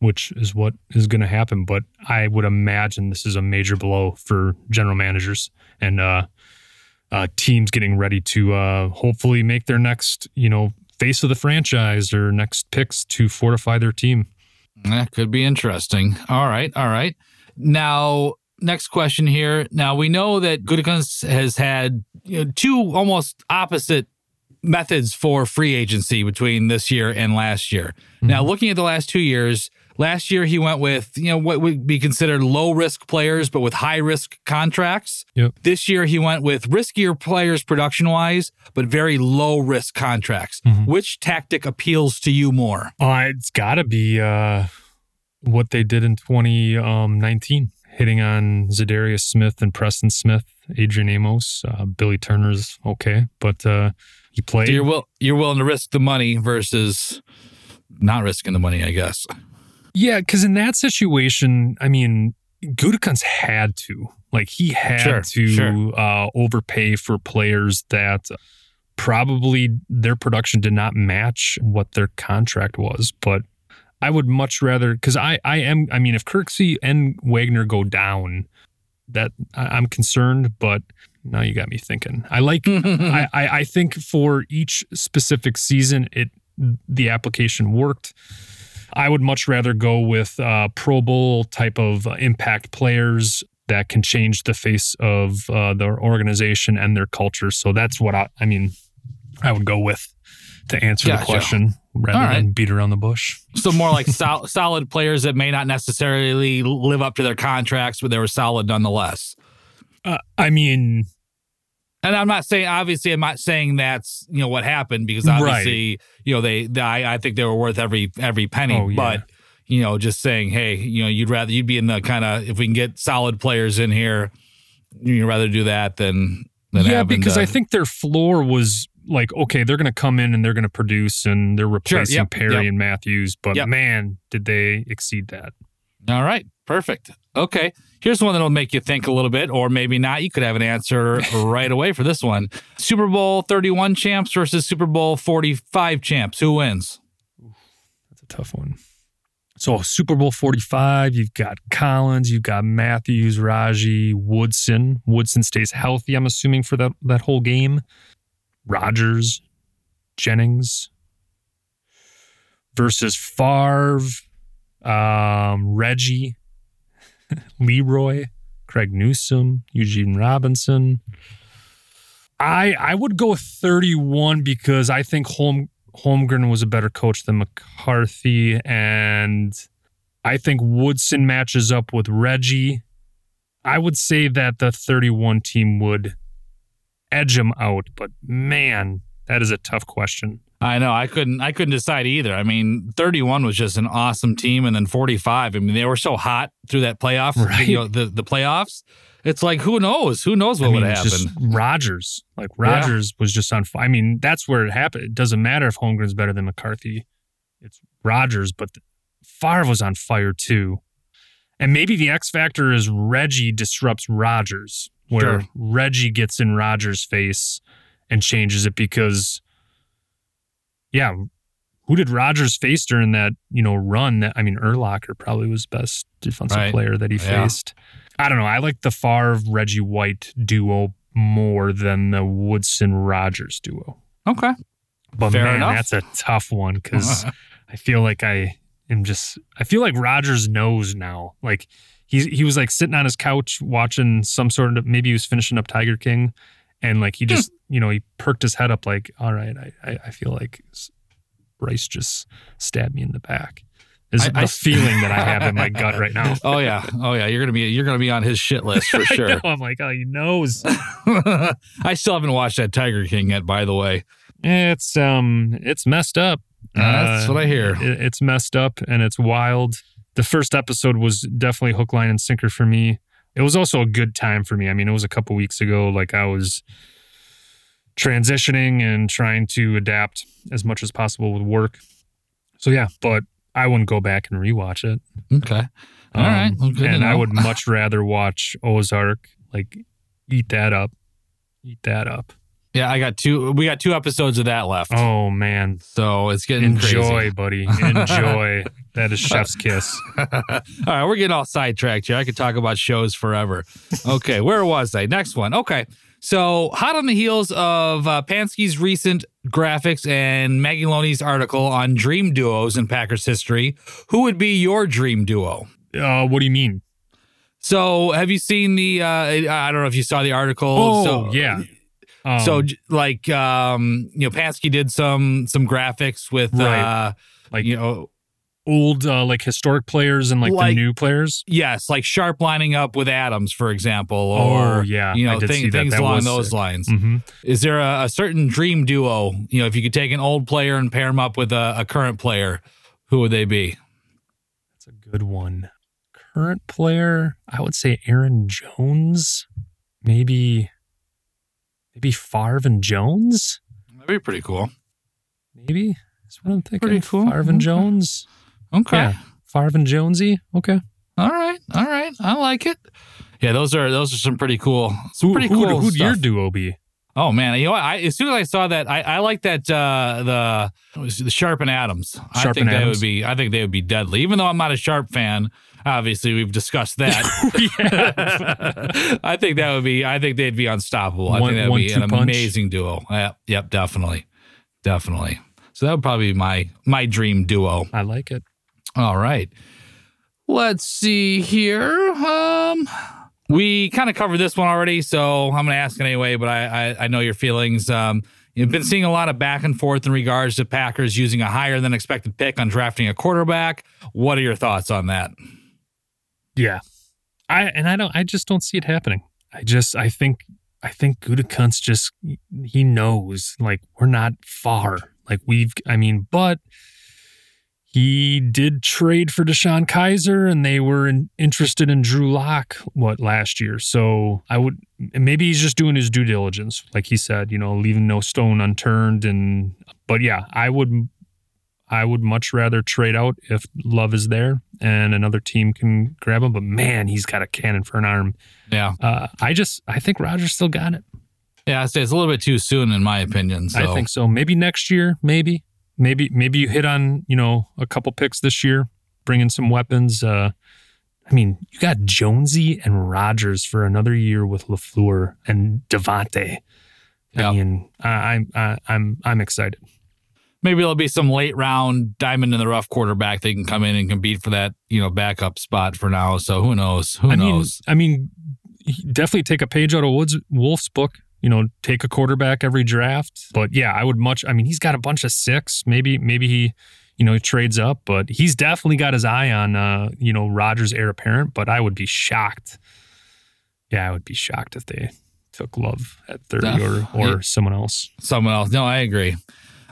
which is what is going to happen. But I would imagine this is a major blow for general managers and uh, uh, teams getting ready to uh, hopefully make their next, you know, face of the franchise or next picks to fortify their team. That could be interesting. All right, all right. Now, next question here. Now we know that Gutekunst has had you know, two almost opposite methods for free agency between this year and last year. Now, looking at the last two years, last year he went with you know what would be considered low risk players, but with high risk contracts. Yep. This year he went with riskier players production wise, but very low risk contracts. Which tactic appeals to you more? Uh, it's got to be uh, what they did in 2019, hitting on Za'Darius Smith and Preston Smith, Adrian Amos, uh, Billy Turner's okay, but uh, he played. So you're will you're willing to risk the money versus not risking the money, I guess. Yeah, because in that situation, I mean, Gutekunst had to, like, he had Sure, to sure. Uh, overpay for players that probably their production did not match what their contract was. But I would much rather, because I, I am, I mean, if Kirksey and Wagner go down, that I'm concerned. But now you got me thinking. I like, I, I, I think for each specific season, it the application worked. I would much rather go with uh, Pro Bowl type of impact players that can change the face of uh, their organization and their culture. So that's what I, I mean, I would go with to answer Gotcha. the question rather right. than beat around the bush. So more like sol- solid players that may not necessarily live up to their contracts, but they were solid nonetheless. Uh, I mean, And I'm not saying, obviously, I'm not saying that's you know what happened because Right. obviously, you know, they, they I, I think they were worth every every penny. Oh, yeah. But you know, just saying, hey, you know, you'd rather you'd be in the kind of if we can get solid players in here, you'd rather do that than than yeah, because to- I think their floor was like, okay, they're going to come in and they're going to produce and they're replacing yep, Perry yep. and Matthews. But Yep. man, did they exceed that. All right, perfect. Okay, here's one that'll make you think a little bit, or maybe not. You could have an answer right away for this one: Super Bowl 31 champs versus Super Bowl 45 champs. Who wins? That's a tough one. So Super Bowl 45, you've got Collins, you've got Matthews, Raji, Woodson. Woodson stays healthy, I'm assuming, for that, that whole game. Rodgers, Jennings versus Favre, um, Reggie, Leroy, Craig Newsome, Eugene Robinson. I I would go 31 because I think Holm Holmgren was a better coach than McCarthy, and I think Woodson matches up with Reggie. I would say that the 31 team would edge him out, but man, that is a tough question. I know I couldn't I couldn't decide either. I mean, 31 was just an awesome team, and then 45. I mean, they were so hot through that playoff, Right. you know, the the playoffs. It's like who knows? Who knows what I mean, would happen? just Rodgers, like Rodgers was just on. I mean, that's where it happened. It doesn't matter if Holmgren's better than McCarthy. It's Rodgers, but Favre was on fire too. And maybe the X factor is Reggie disrupts Rodgers, where Sure. Reggie gets in Rodgers' face and changes it because, yeah, who did Rodgers face during that you know run? That I mean, Urlacher probably was best defensive Right. player that he Yeah. faced. I don't know. I like the Favre Reggie White duo more than the Woodson Rodgers duo. okay. But Fair man, enough. that's a tough one because I feel like I am just I feel like Rodgers knows now. Like he he was like sitting on his couch watching some sort of maybe he was finishing up Tiger King, and like he Hmm. just you know he perked his head up like all right I I, I feel like Brice just stabbed me in the back. Is I- the I- feeling that I have in my gut right now. Oh yeah, oh yeah. You're gonna be you're gonna be on his shit list for I sure. know, I'm like, oh, he knows. I still haven't watched that Tiger King yet, by the way. It's um, it's messed up. That's Uh, what I hear. it- it's messed up and it's wild. The first episode was definitely hook, line, and sinker for me. It was also a good time for me. I mean, it was a couple weeks ago. Like I was transitioning and trying to adapt as much as possible with work. So yeah, but I wouldn't go back and rewatch it. Okay. All Um, right. Well, and I would much rather watch Ozark. Like, eat that up. Eat that up. Yeah, I got two. We got two episodes of that left, Oh man, so it's getting enjoy, crazy. buddy. Enjoy. that is chef's kiss. all right, we're getting all sidetracked here. I could talk about shows forever. Okay, where was I? Next one. Okay, so hot on the heels of uh, Pansky's recent graphics and Maggie Loney's article on dream duos in Packers history, who would be your dream duo? Uh, what do you mean? So, have you seen the? Uh, I don't know if you saw the article. Oh so, yeah. Um, so like um you know Pansky did some some graphics with Right. uh Like- you know old uh, like historic players and like, Like- the new players. yes like Sharpe lining up with Adams for example or oh yeah, you know did thing- see that. things That along those sick. lines Mhm. is there a, a certain dream duo you know if you could take an old player and pair him up with a, a current player who would they be That's a good one. Current player, I would say Aaron Jones. Maybe, maybe Favre and Jones. that'd be pretty cool Maybe that's what I'm thinking. Pretty cool. Favre and Okay. Jones. Okay Yeah, Favre and Jonesy. Okay. all right all right I like it yeah those are those are some pretty cool some pretty who, cool who'd your duo be? Oh man, you know what? I, as soon as I saw that, I, I like that uh, the what was it, the Sharpe and Adams. I think that Adams. would be. I think they would be deadly. Even though I'm not a Sharpe fan, obviously we've discussed that. I think that would be. I think they'd be unstoppable. I think that would one, be an punch. amazing duo. Yep, yep, definitely, definitely. So that would probably be my my dream duo. I like it. All right. Let's see here. Um, we kind of covered this one already, so I'm going to ask it anyway. But I, I I know your feelings. Um, you've been seeing a lot of back and forth in regards to Packers using a higher than expected pick on drafting a quarterback. What are your thoughts on that? Yeah. I and I don't I just don't see it happening. I just I think I think Gutekunst just he knows like we're not far. Like we've I mean, but he did trade for DeShone Kizer and they were in, interested in Drew Lock what last year. So I would maybe he's just doing his due diligence, like he said, you know, leaving no stone unturned and but yeah, I would I would much rather trade out if Love is there and another team can grab him. But man, he's got a cannon for an arm. Yeah, Uh, I just I think Rodgers still got it. yeah. I say it's a little bit too soon, in my opinion. So I think so. Maybe next year. Maybe maybe maybe you hit on you know a couple picks this year, bring in some weapons. Uh, I mean, you got Jonesy and Rodgers for another year with Lafleur and Davante. I mean, I, I'm I, I'm I'm excited. maybe there'll be some late round diamond in the rough quarterback that can come in and compete for that you know backup spot for now. So who knows? Who I mean, knows? I mean, definitely take a page out of Woods Wolf's book. You know, take a quarterback every draft. But yeah, I would much. I mean, he's got a bunch of six. Maybe, maybe he, you know, he trades up. But he's definitely got his eye on, uh, you know, Rodgers' heir apparent. But I would be shocked. Yeah, I would be shocked if they took Love at thirty or or Yeah. someone else. someone else. No, I agree.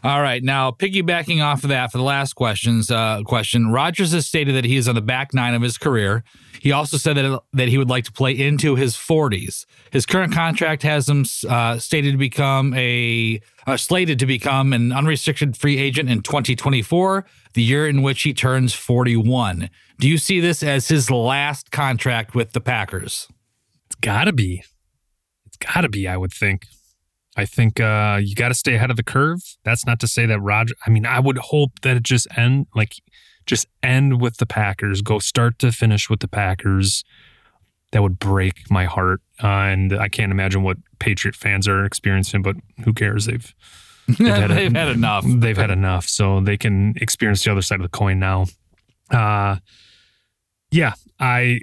All right, now piggybacking off of that for the last questions uh, question, Rodgers has stated that he is on the back nine of his career. He also said that that he would like to play into his 40s. His current contract has him uh, stated to become a uh, slated to become an unrestricted free agent in 2024, the year in which he turns 41. Do you see this as his last contract with the Packers? It's got to be. It's got to be. I would think. I think uh, you got to stay ahead of the curve. That's not to say that Roger. I mean, I would hope that it just end like just end with the Packers. Go start to finish with the Packers. That would break my heart, uh, and I can't imagine what Patriot fans are experiencing. But who cares? They've They've had had, a- enough. they've had enough, so they can experience the other side of the coin now. Uh, yeah, I,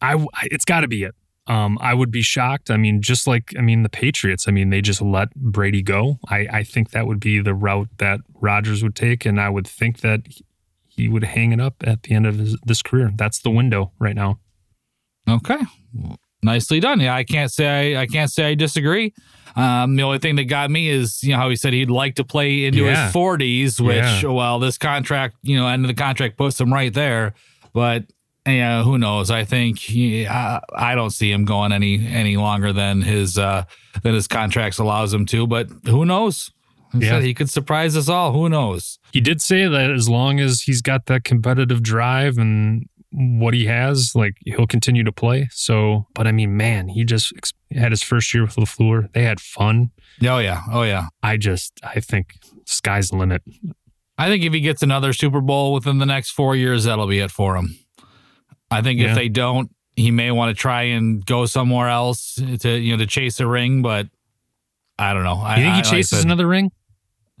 I, I- it's got to be it. Um, I would be shocked. I mean, just like I mean, the Patriots. I mean, they just let Brady go. I, I think that would be the route that Rodgers would take, and I would think that he would hang it up at the end of his, this career. That's the window right now. Okay. Nicely done. Yeah, I can't say I, I can't say I disagree. Um, the only thing that got me is you know how he said he'd like to play into Yeah. his forties, which Yeah. well, this contract, you know, end of the contract puts him right there. But yeah, who knows? I think he, I, I don't see him going any any longer than his uh than his contracts allows him to. But who knows? He Yeah. said he could surprise us all. Who knows? He did say that as long as he's got that competitive drive and what he has, like he'll continue to play. So, but I mean, man, he just ex- had his first year with Lafleur. They had fun. Oh yeah, oh yeah. I just, I think sky's the limit. I think if he gets another Super Bowl within the next four years, that'll be it for him. I think Yeah. if they don't, he may want to try and go somewhere else to you know to chase a ring, but I don't know. I You think he I chases said- another ring?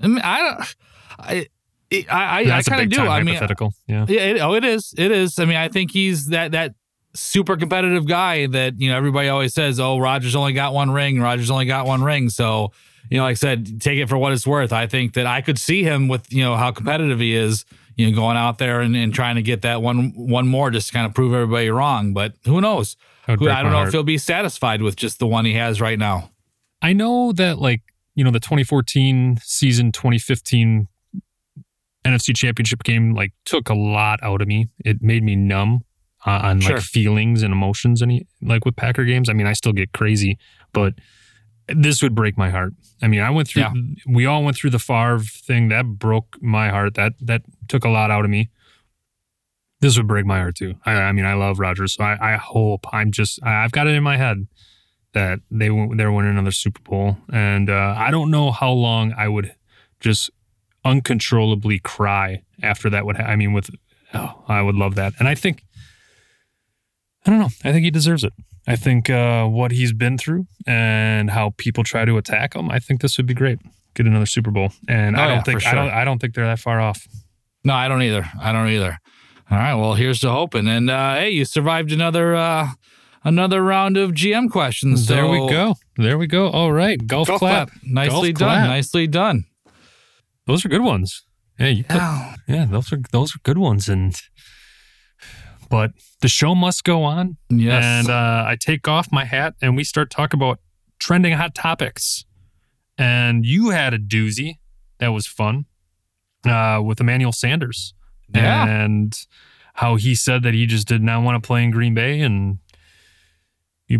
I, mean, I don't. I I I, I kind of do. I mean, hypothetical. yeah. yeah, it, oh, it is. It is. I mean, I think he's that that super competitive guy that you know everybody always says, "Oh, Rodgers only got one ring. Rodgers only got one ring." So you know, like I said, take it for what it's worth. I think that I could see him with you know how competitive he is. You know, going out there and, and trying to get that one one more just to kind of prove everybody wrong. But who knows? Who- I don't know heart. if he'll be satisfied with just the one he has right now. I know that like, you know, the 2014 season, 2015 NFC championship game, like took a lot out of me. It made me numb uh, on Sure. like feelings and emotions. And like with Packer games, I mean, I still get crazy, but this would break my heart. I mean, I went through, Yeah. we all went through the Favre thing that broke my heart. That, that took a lot out of me. This would break my heart too. I, I mean, I love Rodgers, So I, I hope I'm just, I, I've got it in my head that they they're winning another Super Bowl, and uh, I don't know how long I would just uncontrollably cry after that would. Ha- I mean, with oh, I would love that, and I think I don't know. I think he deserves it. I think uh, what he's been through and how people try to attack him. I think this would be great. Get another Super Bowl, and Oh, I don't yeah, think for I don't. I don't think they're that far off. No, I don't either. I don't either. All right. Well, here's to hoping. And uh, hey, you survived another uh, another round of GM questions. there we go. There we go. All right, golf, Golf clap. clap. Nicely Golf done. clap. Nicely done. Those are good ones. Yeah, you put, yeah, those are those are good ones. And but the show must go on. Yes. And uh, I take off my hat and we start talking about trending hot topics. And you had a doozy that was fun uh, with Emmanuel Sanders Yeah. and how he said that he just did not want to play in Green Bay. And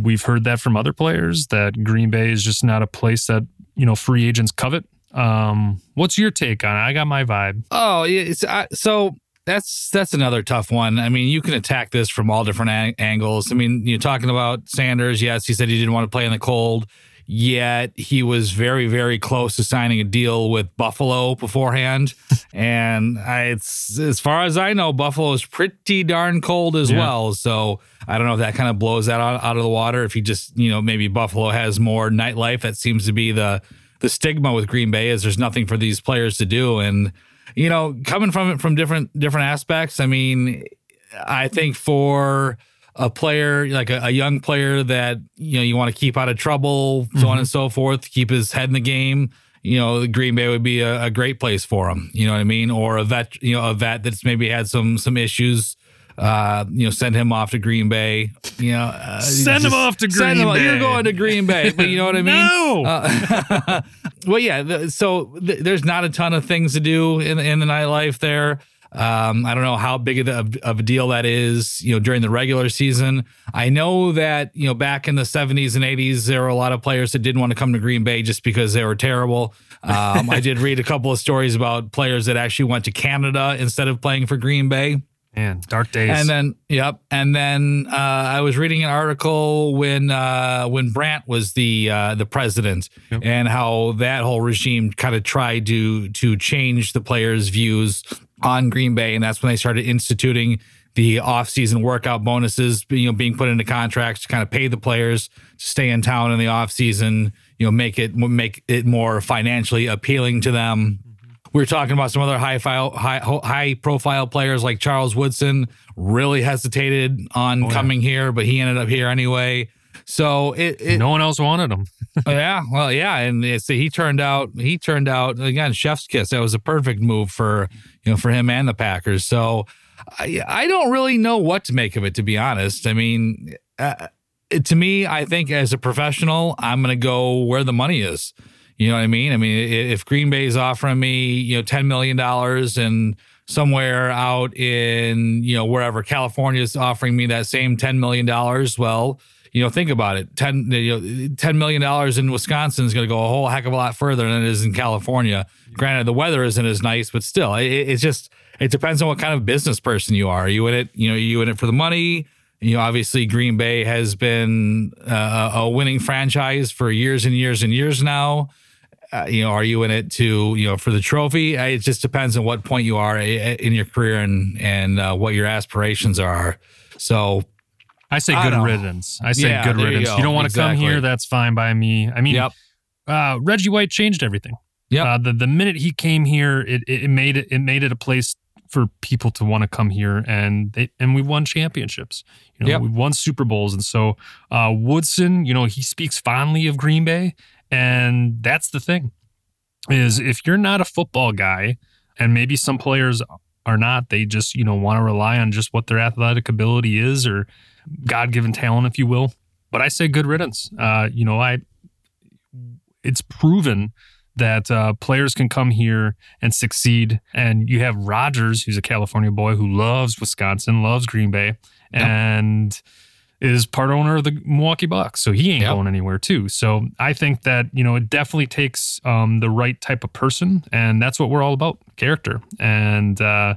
we've heard that from other players that Green Bay is just not a place that you know free agents covet. Um, what's your take on it? I got my vibe. Oh, yeah. It's, I, so that's that's another tough one. I mean, you can attack this from all different ang- angles. I mean, you're talking about Sanders. Yes, he said he didn't want to play in the cold. Yet he was very, very close to signing a deal with Buffalo beforehand, and I, it's as far as I know, Buffalo is pretty darn cold as Yeah. well. So I don't know if that kind of blows that out, out of the water. If he just, you know, maybe Buffalo has more nightlife. That seems to be the the stigma with Green Bay is there's nothing for these players to do, and you know, coming from it from different different aspects. I mean, I think for a player like a, a young player that you know you want to keep out of trouble, so on and mm-hmm. so forth, keep his head in the game. You know, Green Bay would be a, a great place for him. You know what I mean? Or a vet, you know, a vet that's maybe had some some issues. Uh, you know, send him off to Green Bay. You know, uh, Send him off to Green off- You're going to Green Bay, but you know what I mean? No! Uh, well, yeah. The, so th- there's not a ton of things to do in in the nightlife there. Um, I don't know how big of, the, of a deal that is, you know, during the regular season. I know that you know back in the 70s and 80s, there were a lot of players that didn't want to come to Green Bay just because they were terrible. Um, I did read a couple of stories about players that actually went to Canada instead of playing for Green Bay. Man, dark days. And then, yep. And then uh, I was reading an article when uh, when Brandt was the uh, the president, Yep. and how that whole regime kind of tried to to change the players' views on Green Bay, and that's when they started instituting the off-season workout bonuses, you know, being put into contracts to kind of pay the players to stay in town in the off-season, you know, make it make it more financially appealing to them we were talking about some other high file, high high profile players like Charles Woodson. Really hesitated on Oh, yeah. coming here, but he ended up here anyway. So it, it no one else wanted him. yeah, well, yeah, and it's, he turned out he turned out again chef's kiss. That was a perfect move for you know for him and the Packers. So I I don't really know what to make of it to be honest. I mean, uh, to me, I think as a professional, I'm going to go where the money is. You know what I mean? I mean, if Green Bay is offering me you know ten million dollars and somewhere out in you know wherever California is offering me that same ten million dollars, well you know, think about it. Ten, you know, ten million dollars in Wisconsin is going to go a whole heck of a lot further than it is in California. Granted, the weather isn't as nice, but still, it, it's just it depends on what kind of business person you are. Are you in it? You know, are you in it for the money? You know, obviously, Green Bay has been uh, a winning franchise for years and years and years now. Uh, you know, are you in it to you know for the trophy? It just depends on what point you are in your career and and uh, what your aspirations are. So I say good don't- riddance. I say Yeah, good there you riddance. go. You, don't want to come here, that's fine by me. I mean, Yep. uh, Reggie White changed everything. Yeah. Uh, the the minute he came here, it, it it made it it made it a place for people to want to come here, and they and we won championships. You know, Yep. we won Super Bowls, and so uh, Woodson, you know, he speaks fondly of Green Bay, and that's the thing is if you're not a football guy, and maybe some players are not, they just you know want to rely on just what their athletic ability is or God given talent, if you will. But I say good riddance. Uh, you know, I it's proven that uh, players can come here and succeed. And you have Rodgers, who's a California boy who loves Wisconsin, loves Green Bay, and is part owner of the Milwaukee Bucks. So he ain't Yep. going anywhere too. So I think that you know it definitely takes um, the right type of person, and that's what we're all about: character. And uh,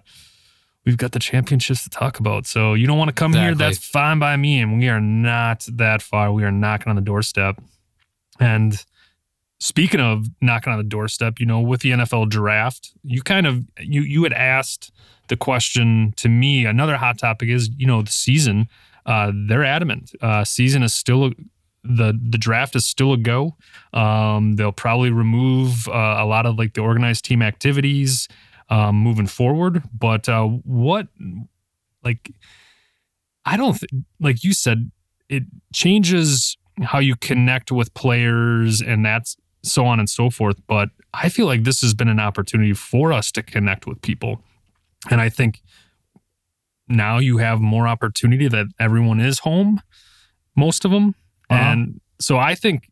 we've got the championships to talk about. So you don't want to come here, that's fine by me. And we are not that far. We are knocking on the doorstep. And speaking of knocking on the doorstep, you know, with the NFL draft, you kind of you you had asked the question to me. Another hot topic is, you know, the season. Uh, they're adamant. Uh, season is still a, the the draft is still a go. Um, they'll probably remove uh, a lot of like the organized team activities um, moving forward. But uh, what, like, I don't th- like you said, it changes how you connect with players and that's so on and so forth. But I feel like this has been an opportunity for us to connect with people, and I think now you have more opportunity that everyone is home, most of them, Uh-huh. and so I think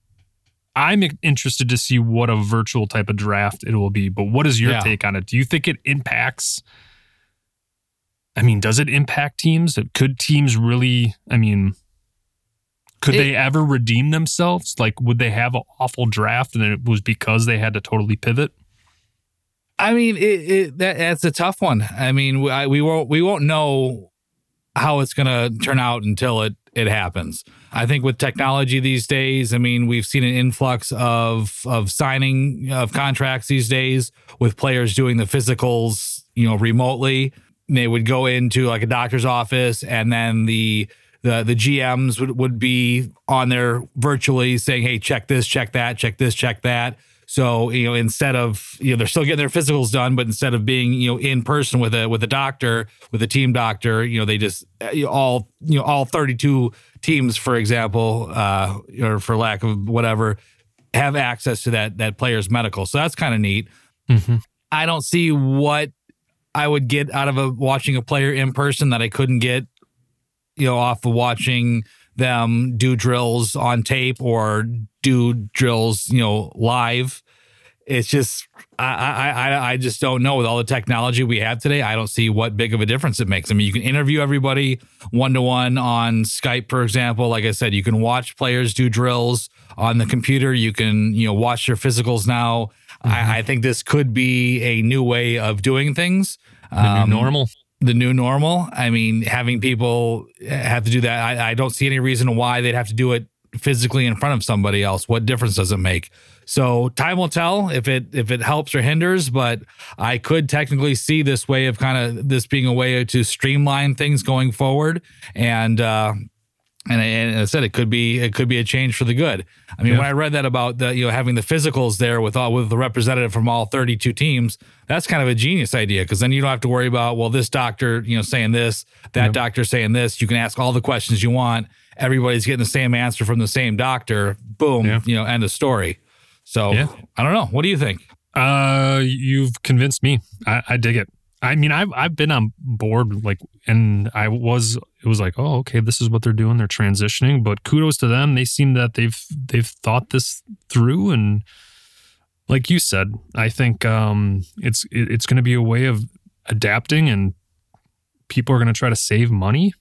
I'm interested to see what a virtual type of draft it will be. But what is your Yeah. take on it? Do you think it impacts? I mean, does it impact teams? Could teams really? I mean, could It- they ever redeem themselves? Like, would they have an awful draft and it was because they had to totally pivot? I mean, it, it that that's a tough one. I mean, we, I, we won't we won't know how it's going to turn out until it it happens. I think with technology these days, I mean, we've seen an influx of of signing of contracts these days with players doing the physicals, you know, remotely. They would go into like a doctor's office, and then the the the GMs would, would be on there virtually saying, "Hey, check this, check that, check this, check that." So you know, instead of you know, they're still getting their physicals done, but instead of being you know in person with a with a doctor with a team doctor, you know, they just you know, all you know all thirty two teams, for example, uh, or for lack of whatever, have access to that that player's medical. So that's kind of neat. I don't see what I would get out of a watching a player in person that I couldn't get, you know, off of watching them do drills on tape or do drills, you know, live. It's just I I I I just don't know with all the technology we have today. I don't see what big of a difference it makes. I mean, you can interview everybody one to one on Skype, for example. Like I said, you can watch players do drills on the computer. You can you know watch their physicals now. I, I think this could be a new way of doing things. The Um, new normal. the new normal. I mean, having people have to do that, I, I don't see any reason why they'd have to do it physically in front of somebody else. What difference does it make? So time will tell if it if it helps or hinders. But I could technically see this way of kind of this being a way to streamline things going forward. And uh, And, I- and I said it could be it could be a change for the good. I mean, Yeah. when I read that about the you know having the physicals there with all with the representative from all 32 teams, that's kind of a genius idea because then you don't have to worry about well this doctor you know saying this, that doctor saying this. You can ask all the questions you want. Everybody's getting the same answer from the same doctor. Boom, Yeah. you know, end of story. So Yeah. I don't know. What do you think? Uh, you've convinced me. I, I dig it. I mean, I've I've been on board like, and I was it was like, oh, okay, this is what they're doing. They're transitioning, but kudos to them. They seem that they've they've thought this through, and like you said, I think um, it's it, it's going to be a way of adapting, and people are going to try to save money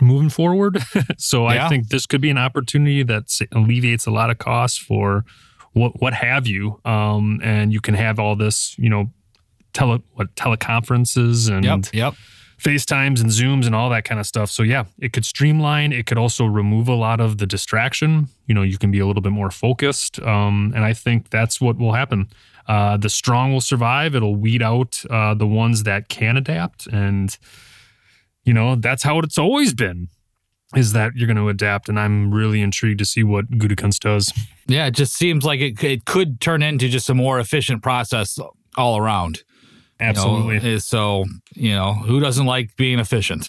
moving forward. so Yeah. I think this could be an opportunity that alleviates a lot of costs for what what have you um and you can have all this you know tele what teleconferences and Yep. Yep. FaceTimes and Zooms and all that kind of stuff. So yeah, it could streamline. It could also remove a lot of the distraction. You know, you can be a little bit more focused. Um, and I think that's what will happen. Uh, the strong will survive. It'll weed out uh, the ones that can adapt, and you know that's how it's always been. Is that you're going to adapt, and I'm really intrigued to see what Gutekunst does. Yeah, it just seems like it, it could turn into just a more efficient process all around. you know, Absolutely. so, you know, who doesn't like being efficient?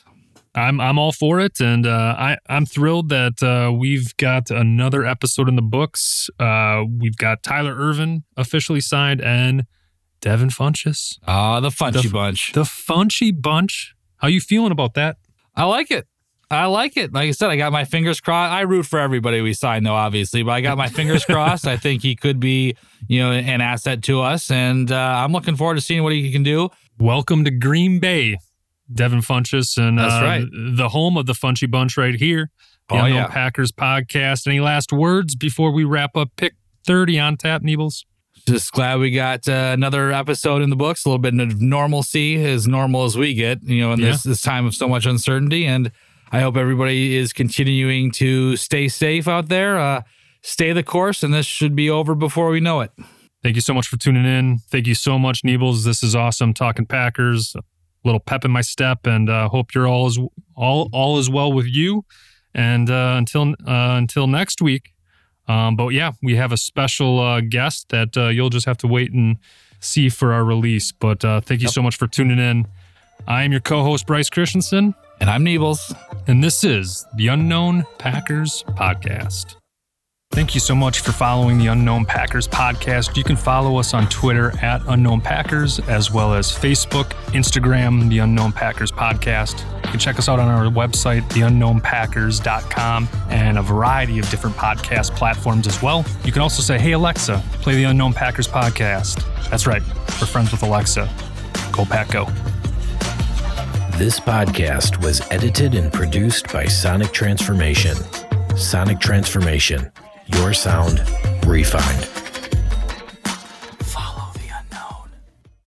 I'm I'm all for it, and uh, I I'm thrilled that uh, we've got another episode in the books. Uh, we've got Tyler Ervin officially signed and Devin Funchess, Ah, the Funchy The- Bunch. the Funchy Bunch. How you feeling about that? I like it. I like it. Like I said, I got my fingers crossed. I root for everybody we sign, though, obviously, but I got my fingers crossed. I think he could be, you know, an asset to us, and uh, I'm looking forward to seeing what he can do. Welcome to Green Bay, Devin Funchess, and That's uh, right. the home of the Funchy Bunch right here. The Oh, yeah. Packers podcast. Any last words before we wrap up? Pick thirty on tap, Neebles. Just glad we got uh, another episode in the books. A little bit of normalcy, as normal as we get, you know, in this, this time of so much uncertainty. And I hope everybody is continuing to stay safe out there. Uh, stay the course, and this should be over before we know it. Thank you so much for tuning in. Thank you so much, Neebles. This is awesome. Talking Packers, a little pep in my step, and uh, hope you're all is all all is well with you. And uh, until uh, until next week. Um, but yeah, we have a special uh, guest that uh, you'll just have to wait and see for our release. But uh, thank you so much for tuning in. I am your co-host Brice Christensen, And I'm Neebles. and this is the Unknown Packers Podcast. Thank you so much for following the Unknown Packers podcast. You can follow us on Twitter at Unknown Packers, as well as Facebook, Instagram, the Unknown Packers podcast. You can check us out on our website, theunknownpackers.com, and a variety of different podcast platforms as well. You can also say, Hey, Alexa, play the Unknown Packers podcast. That's right, we're friends with Alexa. Go Pack Go. This podcast was edited and produced by Sonic Transformation. Sonic Transformation, your sound refined.